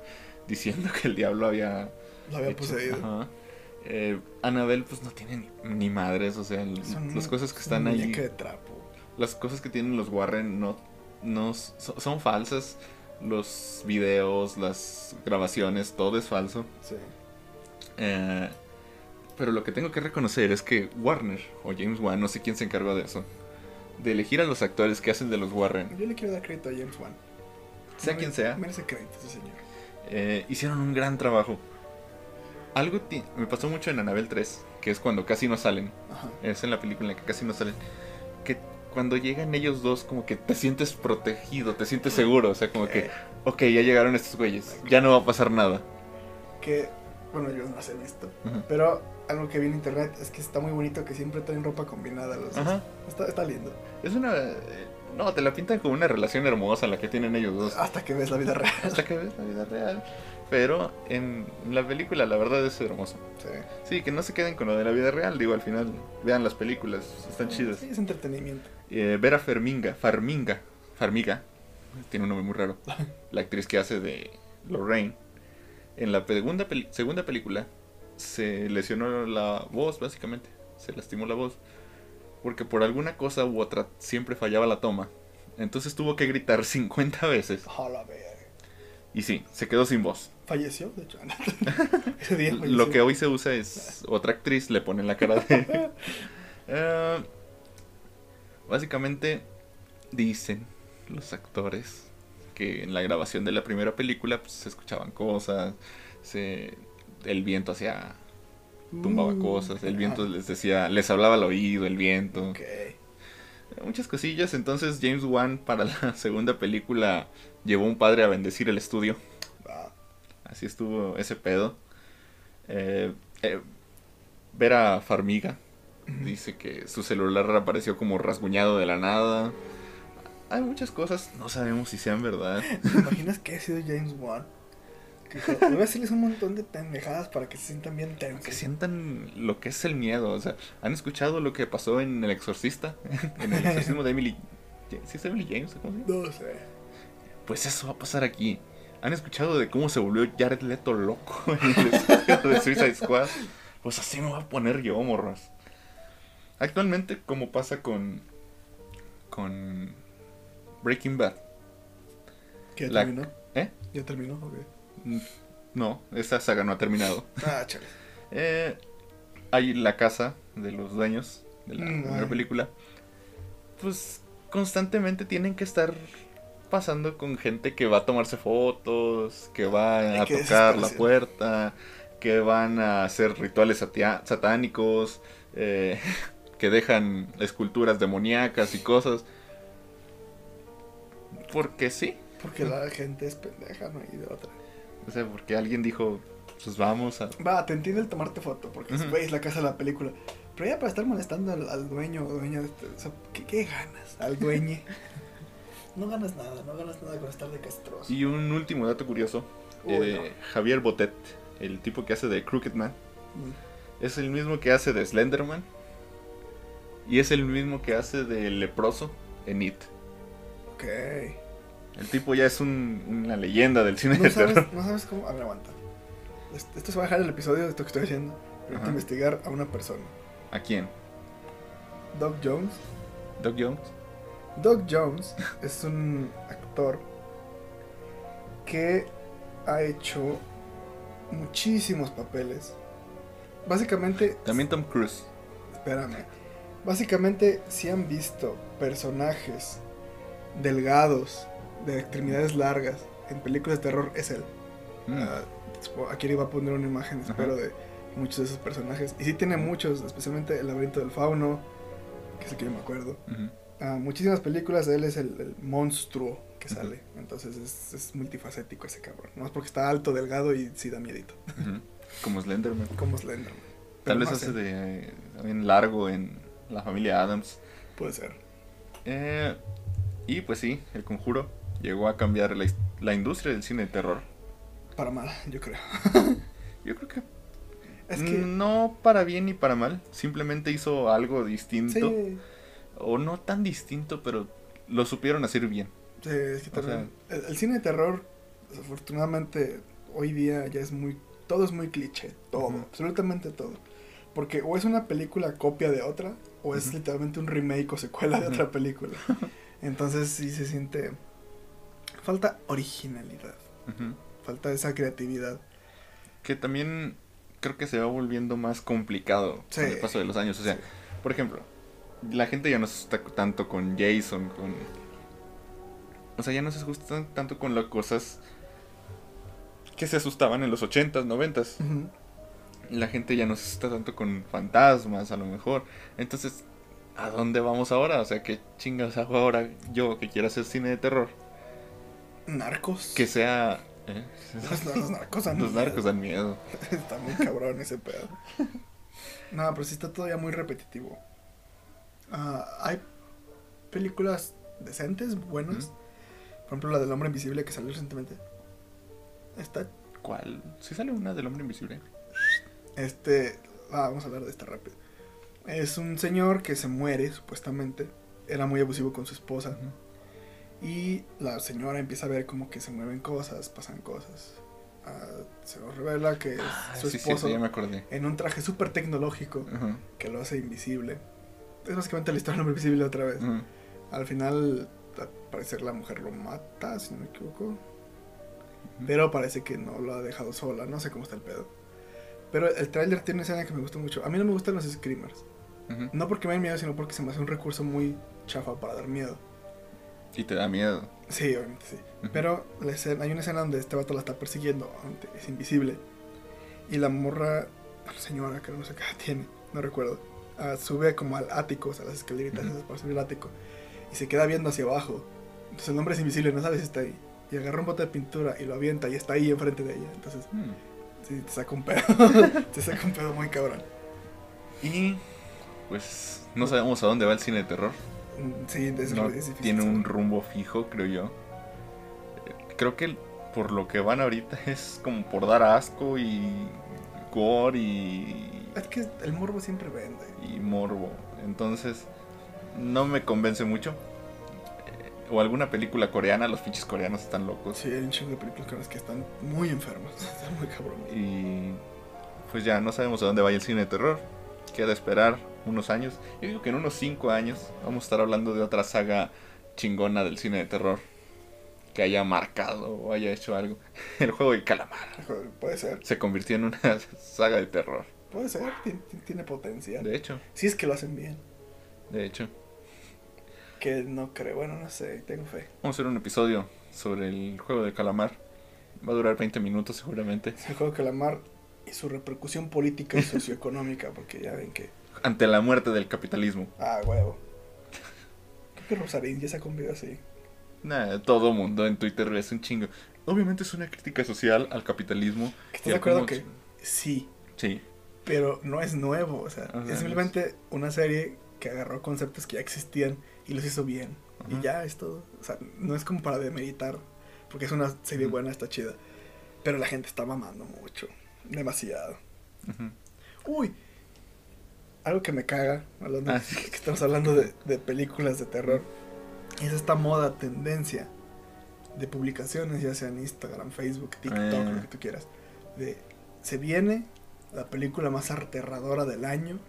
[SPEAKER 2] diciendo que el diablo había...
[SPEAKER 1] Lo había
[SPEAKER 2] hecho-
[SPEAKER 1] poseído.
[SPEAKER 2] Ajá. Eh, pues no tiene ni, ni madres, o sea,
[SPEAKER 1] Son-
[SPEAKER 2] las cosas que están ahí...
[SPEAKER 1] de trapo.
[SPEAKER 2] las cosas que tienen los Warren no, no so- son falsas. Los videos, las grabaciones, todo es falso.
[SPEAKER 1] Sí.
[SPEAKER 2] Eh, pero lo que tengo que reconocer es que Warner o James Wan, no sé quién se encargó de eso, de elegir a los actores que hacen de los Warren,
[SPEAKER 1] Yo le quiero dar crédito a James Wan.
[SPEAKER 2] sea
[SPEAKER 1] No,
[SPEAKER 2] quien sea,
[SPEAKER 1] Merece crédito ese señor.
[SPEAKER 2] eh, hicieron un gran trabajo. Algo me pasó mucho en Annabelle 3, que es cuando casi no salen.
[SPEAKER 1] Ajá.
[SPEAKER 2] Es en la película en la que casi no salen. Que cuando llegan ellos dos, como que te sientes protegido, te sientes seguro. O sea, como que, ok, ya llegaron estos güeyes, ya no va a pasar nada.
[SPEAKER 1] Que, bueno, yo no visto.
[SPEAKER 2] Ujú.
[SPEAKER 1] Pero algo que vi en internet es que está muy bonito que siempre traen ropa combinada los.
[SPEAKER 2] Ajá.
[SPEAKER 1] Está, está lindo.
[SPEAKER 2] Es una. eh, No, te la pintan como una relación hermosa la que tienen ellos dos.
[SPEAKER 1] Hasta que ves la vida real.
[SPEAKER 2] Hasta que ves la vida real. Pero en la película, la verdad es hermoso.
[SPEAKER 1] Sí.
[SPEAKER 2] Sí, que no se queden con lo de la vida real. Digo, al final, vean las películas, están chidas.
[SPEAKER 1] Sí, es entretenimiento.
[SPEAKER 2] Eh, Vera Ferminga, Farminga, Farmiga, tiene un nombre muy raro. La actriz que hace de Lorraine. En la segunda, peli- segunda película se lesionó la voz, básicamente. Se lastimó la voz. Porque por alguna cosa u otra siempre fallaba la toma. Entonces tuvo que gritar 50 veces. Y sí, se quedó sin voz.
[SPEAKER 1] Falleció, de hecho. Ese día falleció.
[SPEAKER 2] Lo que hoy se usa es otra actriz le pone en la cara de... Eh, básicamente dicen los actores que en la grabación de la primera película pues, se escuchaban cosas, se, el viento hacía tumbaba
[SPEAKER 1] Uh,
[SPEAKER 2] cosas, el viento les decía, les hablaba al oído, el viento, muchas cosillas. Entonces James Wan para la segunda película llevó un padre a bendecir el estudio. Así estuvo ese pedo. Eh, eh, Vera Farmiga dice que su celular apareció como rasguñado de la nada. Hay muchas cosas, no sabemos si sean verdad.
[SPEAKER 1] ¿Te imaginas que ha sido James Wan? Voy a decirles un montón de pendejadas para que se sientan bien tensos.
[SPEAKER 2] Que sientan lo que es el miedo. O sea, ¿han escuchado lo que pasó en El Exorcista? en el exorcismo de Emily. ¿Sí es Emily James? ¿Cómo se llama?
[SPEAKER 1] No sé.
[SPEAKER 2] Pues eso va a pasar aquí. ¿Han escuchado de cómo se volvió Jared Leto loco en el estudio de Suicide Squad? Pues así me va a poner yo, morros. Actualmente, como pasa con. con. Breaking Bad.
[SPEAKER 1] ¿Que ya
[SPEAKER 2] La-
[SPEAKER 1] terminó?
[SPEAKER 2] ¿Eh?
[SPEAKER 1] ¿Ya terminó? Ok.
[SPEAKER 2] Mm, No, esa saga no ha terminado.
[SPEAKER 1] Ah, chale.
[SPEAKER 2] Eh, hay la casa de los dueños de la
[SPEAKER 1] Mm,
[SPEAKER 2] primera
[SPEAKER 1] ay.
[SPEAKER 2] película. Pues constantemente tienen que estar pasando con gente que va a tomarse fotos, que va
[SPEAKER 1] Ay,
[SPEAKER 2] a tocar la puerta, que van a hacer rituales satánicos, eh, que dejan esculturas demoníacas y cosas. Porque sí.
[SPEAKER 1] Porque la gente es pendeja, no hay de otra.
[SPEAKER 2] O sea, porque alguien dijo, pues vamos a...
[SPEAKER 1] Va, te entiende el tomarte foto, porque güey, es la casa de la película. Pero ya para estar molestando al, al dueño o dueña de este, o sea, ¿qué, qué ganas? Al dueñe. no ganas nada, no ganas nada con estar de castroso.
[SPEAKER 2] Y un último dato curioso.
[SPEAKER 1] Uy,
[SPEAKER 2] eh, Javier Botet, el tipo que hace de Crooked Man,
[SPEAKER 1] Mm.
[SPEAKER 2] es el mismo que hace de Slenderman. Y es el mismo que hace de Leproso en It.
[SPEAKER 1] Ok.
[SPEAKER 2] El tipo ya es un- una leyenda del cine
[SPEAKER 1] No
[SPEAKER 2] de
[SPEAKER 1] sabes,
[SPEAKER 2] terror.
[SPEAKER 1] no sabes cómo. A ver, aguanta. Esto esto se va a dejar el episodio de esto que estoy haciendo.
[SPEAKER 2] Ajá.
[SPEAKER 1] investigar a una persona.
[SPEAKER 2] ¿A quién?
[SPEAKER 1] Doc Jones.
[SPEAKER 2] ¿Doc Jones?
[SPEAKER 1] Doc Jones es un actor que ha hecho muchísimos papeles. Básicamente,
[SPEAKER 2] También Tom Cruise.
[SPEAKER 1] espérame. Básicamente, si han visto personajes delgados, de extremidades largas, en películas de terror, es él. Supo- aquí le iba a poner una imagen, espero,
[SPEAKER 2] Ajá.
[SPEAKER 1] de muchos de esos personajes. Y sí tiene muchos, especialmente El laberinto del fauno, que es el que yo me acuerdo.
[SPEAKER 2] Ujú.
[SPEAKER 1] Ah, muchísimas películas él es el, el monstruo que
[SPEAKER 2] Ujú.
[SPEAKER 1] sale. Entonces es, es multifacético ese cabrón. No es porque está alto, delgado y sí da miedito.
[SPEAKER 2] Ujú. Como Slenderman.
[SPEAKER 1] Como Slenderman.
[SPEAKER 2] Tal
[SPEAKER 1] Pero
[SPEAKER 2] vez
[SPEAKER 1] no
[SPEAKER 2] hace de eh, también largo en la familia Adams.
[SPEAKER 1] Puede ser.
[SPEAKER 2] Eh, y pues sí, El Conjuro llegó a cambiar la, la industria del cine de terror.
[SPEAKER 1] Para mal, yo creo.
[SPEAKER 2] Yo creo que
[SPEAKER 1] Es que.
[SPEAKER 2] no para bien ni para mal, simplemente hizo algo distinto
[SPEAKER 1] Sí,
[SPEAKER 2] o no tan distinto, pero lo supieron hacer bien.
[SPEAKER 1] sí, es que también- el, el cine de terror, desafortunadamente, hoy día ya es muy. Todo es muy cliché. Todo, absolutamente todo. Porque o es una película copia de otra, o es literalmente un remake o secuela de otra película. Entonces sí se siente. Falta originalidad.
[SPEAKER 2] Ujú.
[SPEAKER 1] Falta esa creatividad.
[SPEAKER 2] Que también creo que se va volviendo más complicado
[SPEAKER 1] Sí.
[SPEAKER 2] con el paso de los años. O sea,
[SPEAKER 1] Sí.
[SPEAKER 2] por ejemplo, la gente ya no se asusta tanto con Jason, con... O sea, ya no se asusta tanto con las cosas que se asustaban en los 80s, 90s.
[SPEAKER 1] Ujú.
[SPEAKER 2] La gente ya no se asusta tanto con fantasmas, a lo mejor. Entonces, ¿a dónde vamos ahora? O sea, ¿qué chingas hago ahora yo que quiero hacer cine de terror?
[SPEAKER 1] Narcos.
[SPEAKER 2] Que sea... ¿eh?
[SPEAKER 1] Los, los narcos dan
[SPEAKER 2] Los
[SPEAKER 1] miedo.
[SPEAKER 2] narcos dan miedo.
[SPEAKER 1] Está muy cabrón ese pedo. No, pero sí está todavía muy repetitivo. Ah, hay películas decentes, buenas. Por ejemplo, la del hombre invisible que salió recientemente. Está.
[SPEAKER 2] ¿Cuál? ¿Sí sale una del hombre invisible?
[SPEAKER 1] Este. ah, vamos a hablar de esta rápido. Es un señor que se muere, supuestamente. Era muy abusivo con su esposa. Y la señora empieza a ver como que se mueven cosas, pasan cosas. Ah, se nos revela que
[SPEAKER 2] Ah,
[SPEAKER 1] su
[SPEAKER 2] sí, sí,
[SPEAKER 1] esposo
[SPEAKER 2] sí, ya me acordé.
[SPEAKER 1] en un traje súper tecnológico que lo hace invisible. Es básicamente la historia del hombre invisible otra vez. Al final, al parecer la mujer lo mata, si no me equivoco. Pero parece que no lo ha dejado sola, no sé cómo está el pedo. Pero el tráiler tiene una escena que me gusta mucho. A mí no me gustan los screamers.
[SPEAKER 2] Ujú.
[SPEAKER 1] No porque me den miedo, sino porque se me hace un recurso muy chafa para dar miedo.
[SPEAKER 2] Y te da miedo.
[SPEAKER 1] Sí, obviamente sí.
[SPEAKER 2] Ujú.
[SPEAKER 1] Pero la escena- hay una escena donde este vato la está persiguiendo, es invisible. Y la morra, la señora, que no sé qué tiene, no recuerdo, ah, sube como al ático, o sea, las escaleritas esas para subir al ático. Y se queda viendo hacia abajo. Entonces el hombre es invisible, no sabe si está ahí. Y agarra un bote de pintura y lo avienta y está ahí enfrente de ella. Entonces,
[SPEAKER 2] Mm.
[SPEAKER 1] Sí, te saca un pedo. te saca un pedo muy cabrón.
[SPEAKER 2] Y pues no sabemos a dónde va el cine de terror.
[SPEAKER 1] Sí, es,
[SPEAKER 2] No
[SPEAKER 1] es difícil.
[SPEAKER 2] tiene un rumbo fijo, creo yo. Creo que por lo que van ahorita es como por dar asco y gore y,
[SPEAKER 1] Es que el morbo siempre vende.
[SPEAKER 2] y morbo. Entonces, no me convence mucho. O alguna película coreana, los pinches coreanos están locos.
[SPEAKER 1] Sí, hay un chingo de películas con las que están muy enfermos. Están muy cabrón.
[SPEAKER 2] Y pues ya no sabemos a dónde vaya el cine de terror. Queda esperar unos años. Yo digo que en unos 5 años vamos a estar hablando de otra saga chingona del cine de terror. Que haya marcado o haya hecho algo. El juego del calamar
[SPEAKER 1] Puede ser,
[SPEAKER 2] se convirtió en una saga de terror.
[SPEAKER 1] puede ser, tiene, tiene potencial.
[SPEAKER 2] De hecho,
[SPEAKER 1] Si es que lo hacen bien.
[SPEAKER 2] de hecho.
[SPEAKER 1] Que no creo, bueno, no sé, tengo fe.
[SPEAKER 2] Vamos a hacer un episodio sobre el juego del calamar. Va a durar 20 minutos seguramente.
[SPEAKER 1] El juego de calamar y su repercusión política y socioeconómica, porque ya ven que.
[SPEAKER 2] Ante la muerte del capitalismo.
[SPEAKER 1] Ah, huevo. Creo que Rosarín ya sacó un video así.
[SPEAKER 2] Nah, todo mundo en Twitter es un chingo. Obviamente es una crítica social al capitalismo.
[SPEAKER 1] ¿Estás de acuerdo
[SPEAKER 2] cómo-
[SPEAKER 1] que sí,
[SPEAKER 2] Sí.
[SPEAKER 1] pero no es nuevo? O sea,
[SPEAKER 2] O sea,
[SPEAKER 1] es simplemente una serie que agarró conceptos que ya existían y los hizo bien.
[SPEAKER 2] Ajá.
[SPEAKER 1] Y ya es todo. O sea, no es como para demeritar, porque es una serie buena, está chida. Pero la gente está mamando mucho. Demasiado. Uy, algo que me caga, hablando,
[SPEAKER 2] Ah, sí.
[SPEAKER 1] que estamos hablando de, de películas de terror, es esta moda, tendencia de publicaciones, ya sea en Instagram, Facebook, TikTok,
[SPEAKER 2] Eh.
[SPEAKER 1] lo que tú quieras. De, se viene la película más aterradora del año,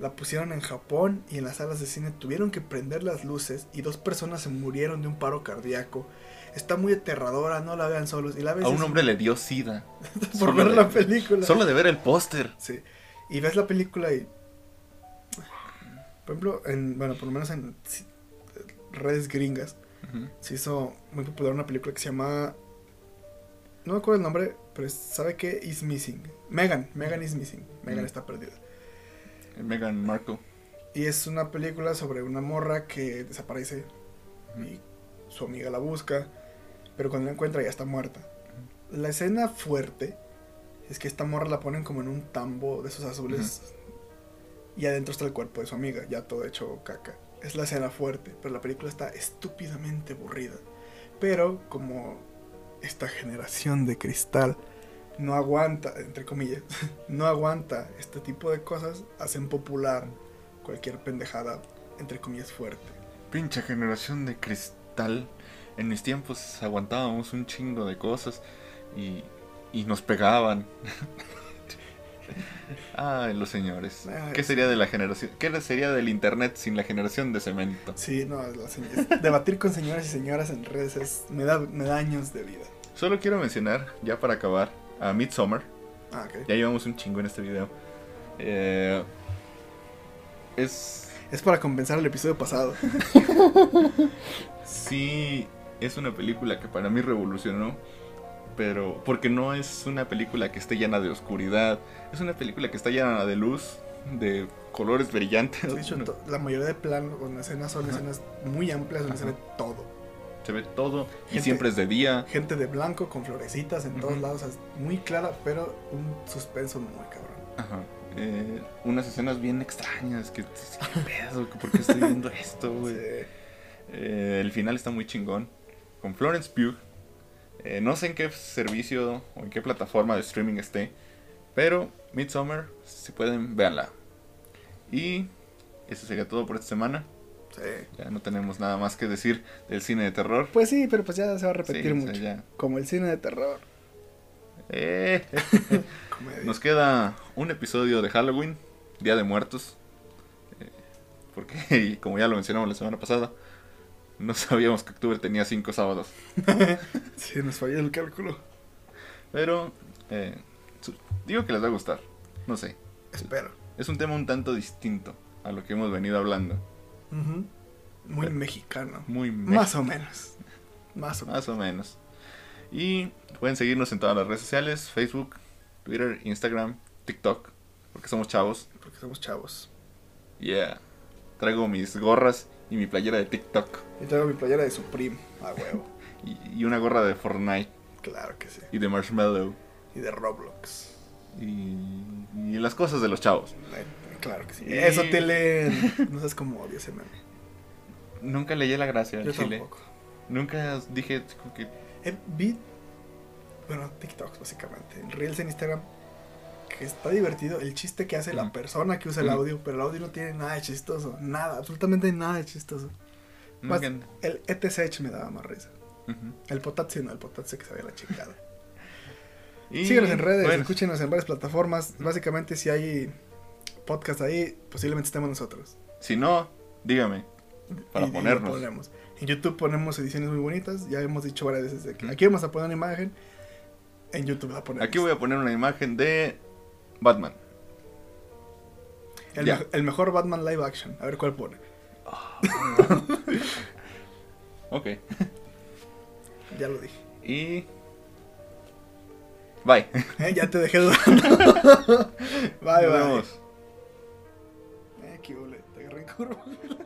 [SPEAKER 1] la pusieron en Japón y en las salas de cine tuvieron que prender las luces y dos personas se murieron de un paro cardíaco. Está muy aterradora, no la vean solos. Y la ves
[SPEAKER 2] A un hombre le dio sida.
[SPEAKER 1] por ver
[SPEAKER 2] de-
[SPEAKER 1] la película.
[SPEAKER 2] Solo de ver el póster.
[SPEAKER 1] Sí. Y ves la película y. Por ejemplo, en, bueno, por lo menos en redes gringas, se hizo muy popular una película que se llama. No me acuerdo el nombre, pero es- ¿sabe qué? Is Missing. Megan, Megan is Missing. Megan
[SPEAKER 2] Mm.
[SPEAKER 1] está perdida.
[SPEAKER 2] Meghan Markle.
[SPEAKER 1] Y es una película sobre una morra que desaparece y su amiga la busca, pero cuando la encuentra ya está muerta. La escena fuerte es que esta morra la ponen como en un tambo de esos azules y adentro está el cuerpo de su amiga, ya todo hecho caca. Es la escena fuerte, pero la película está estúpidamente aburrida. Pero como esta generación de cristal no aguanta, entre comillas, no aguanta este tipo de cosas, hacen popular cualquier pendejada, entre comillas, fuerte.
[SPEAKER 2] Pinche generación de cristal. En mis tiempos aguantábamos un chingo de cosas y, y nos pegaban. Ay, los señores.
[SPEAKER 1] Ay,
[SPEAKER 2] ¿Qué sería de la generación? ¿Qué sería del internet sin la generación de cemento?
[SPEAKER 1] Sí, no, la se- debatir con señoras y señoras en redes es, me, da, me da años de vida.
[SPEAKER 2] Solo quiero mencionar, ya para acabar, a Midsommar.
[SPEAKER 1] Ah.
[SPEAKER 2] Ya llevamos un chingo en este video. Eh, es.
[SPEAKER 1] Es para compensar el episodio pasado.
[SPEAKER 2] Sí, es una película que para mí revolucionó. Pero. Porque no es una película que esté llena de oscuridad. Es una película que está llena de luz. de colores brillantes.
[SPEAKER 1] De hecho,
[SPEAKER 2] No,
[SPEAKER 1] to- la mayoría de planos, bueno, escenas son escenas muy amplias donde se ve todo.
[SPEAKER 2] Se ve todo y siempre es de día.
[SPEAKER 1] Gente de blanco con florecitas en todos lados, o sea, es muy clara, pero un suspenso muy cabrón.
[SPEAKER 2] Ajá. Eh, unas escenas bien extrañas. Que, ¿Qué pedo? ¿Por qué estoy viendo esto, güey?
[SPEAKER 1] Sí.
[SPEAKER 2] Eh, el final está muy chingón. Con Florence Pugh. Eh, no sé en qué servicio o en qué plataforma de streaming esté. Pero Midsommar, si pueden, véanla. Y eso sería todo por esta semana.
[SPEAKER 1] Sí.
[SPEAKER 2] Ya no tenemos nada más que decir del cine de terror.
[SPEAKER 1] Pues sí, pero pues ya se va a repetir
[SPEAKER 2] Sí, o sea,
[SPEAKER 1] mucho. Como el cine de terror.
[SPEAKER 2] Eh, nos queda un episodio de Halloween, Día de Muertos. Eh, porque, como ya lo mencionamos la semana pasada, no sabíamos que octubre tenía cinco sábados.
[SPEAKER 1] Sí, nos falló el cálculo.
[SPEAKER 2] Pero eh, digo que les va a gustar. No sé.
[SPEAKER 1] Espero.
[SPEAKER 2] Es un tema un tanto distinto a lo que hemos venido hablando.
[SPEAKER 1] Muy
[SPEAKER 2] Pero-
[SPEAKER 1] mexicano.
[SPEAKER 2] Muy
[SPEAKER 1] Más o menos. Más o menos.
[SPEAKER 2] Más o menos. Y pueden seguirnos en todas las redes sociales, Facebook, Twitter, Instagram, TikTok, porque somos chavos.
[SPEAKER 1] Porque somos chavos.
[SPEAKER 2] Yeah. Traigo mis gorras y mi playera de TikTok.
[SPEAKER 1] Y traigo mi playera de Supreme, a huevo.
[SPEAKER 2] Y, y una gorra de Fortnite
[SPEAKER 1] claro que sí.
[SPEAKER 2] y de Marshmallow.
[SPEAKER 1] Y de Roblox.
[SPEAKER 2] Y, y las cosas de los chavos.
[SPEAKER 1] Eh, Claro que sí.
[SPEAKER 2] Y-
[SPEAKER 1] Eso te leen. No sabes cómo odio ese meme.
[SPEAKER 2] Nunca leí la gracia
[SPEAKER 1] Yo
[SPEAKER 2] al chile.
[SPEAKER 1] tampoco.
[SPEAKER 2] Nunca dije como que
[SPEAKER 1] Eh, vi. Bueno, TikToks básicamente. En Reels en Instagram. Que está divertido el chiste que hace la
[SPEAKER 2] Ujú.
[SPEAKER 1] persona que usa el
[SPEAKER 2] Ujú.
[SPEAKER 1] audio. Pero el audio no tiene nada de chistoso. Nada, absolutamente nada de chistoso. Más, el ETSH me daba más risa. El Potatsi no, el Potatsi que sabía la chingada.
[SPEAKER 2] Y,
[SPEAKER 1] Síguenos en redes,
[SPEAKER 2] bueno,
[SPEAKER 1] escúchenos en varias plataformas. Básicamente, si hay podcast ahí, posiblemente estemos nosotros.
[SPEAKER 2] Si no, dígame. Para
[SPEAKER 1] Y- y lo
[SPEAKER 2] ponernos.
[SPEAKER 1] ponemos. En YouTube ponemos ediciones muy bonitas. Ya hemos dicho varias veces de que aquí vamos a poner una imagen. En YouTube la ponemos.
[SPEAKER 2] Aquí voy a poner una imagen de Batman.
[SPEAKER 1] el,
[SPEAKER 2] ya.
[SPEAKER 1] me- el mejor Batman live action. A ver cuál pone.
[SPEAKER 2] Ok.
[SPEAKER 1] Ya lo dije.
[SPEAKER 2] Y. Bye.
[SPEAKER 1] Eh, Ya te dejé dudando. bye,
[SPEAKER 2] Nos
[SPEAKER 1] bye.
[SPEAKER 2] vemos.
[SPEAKER 1] Curva.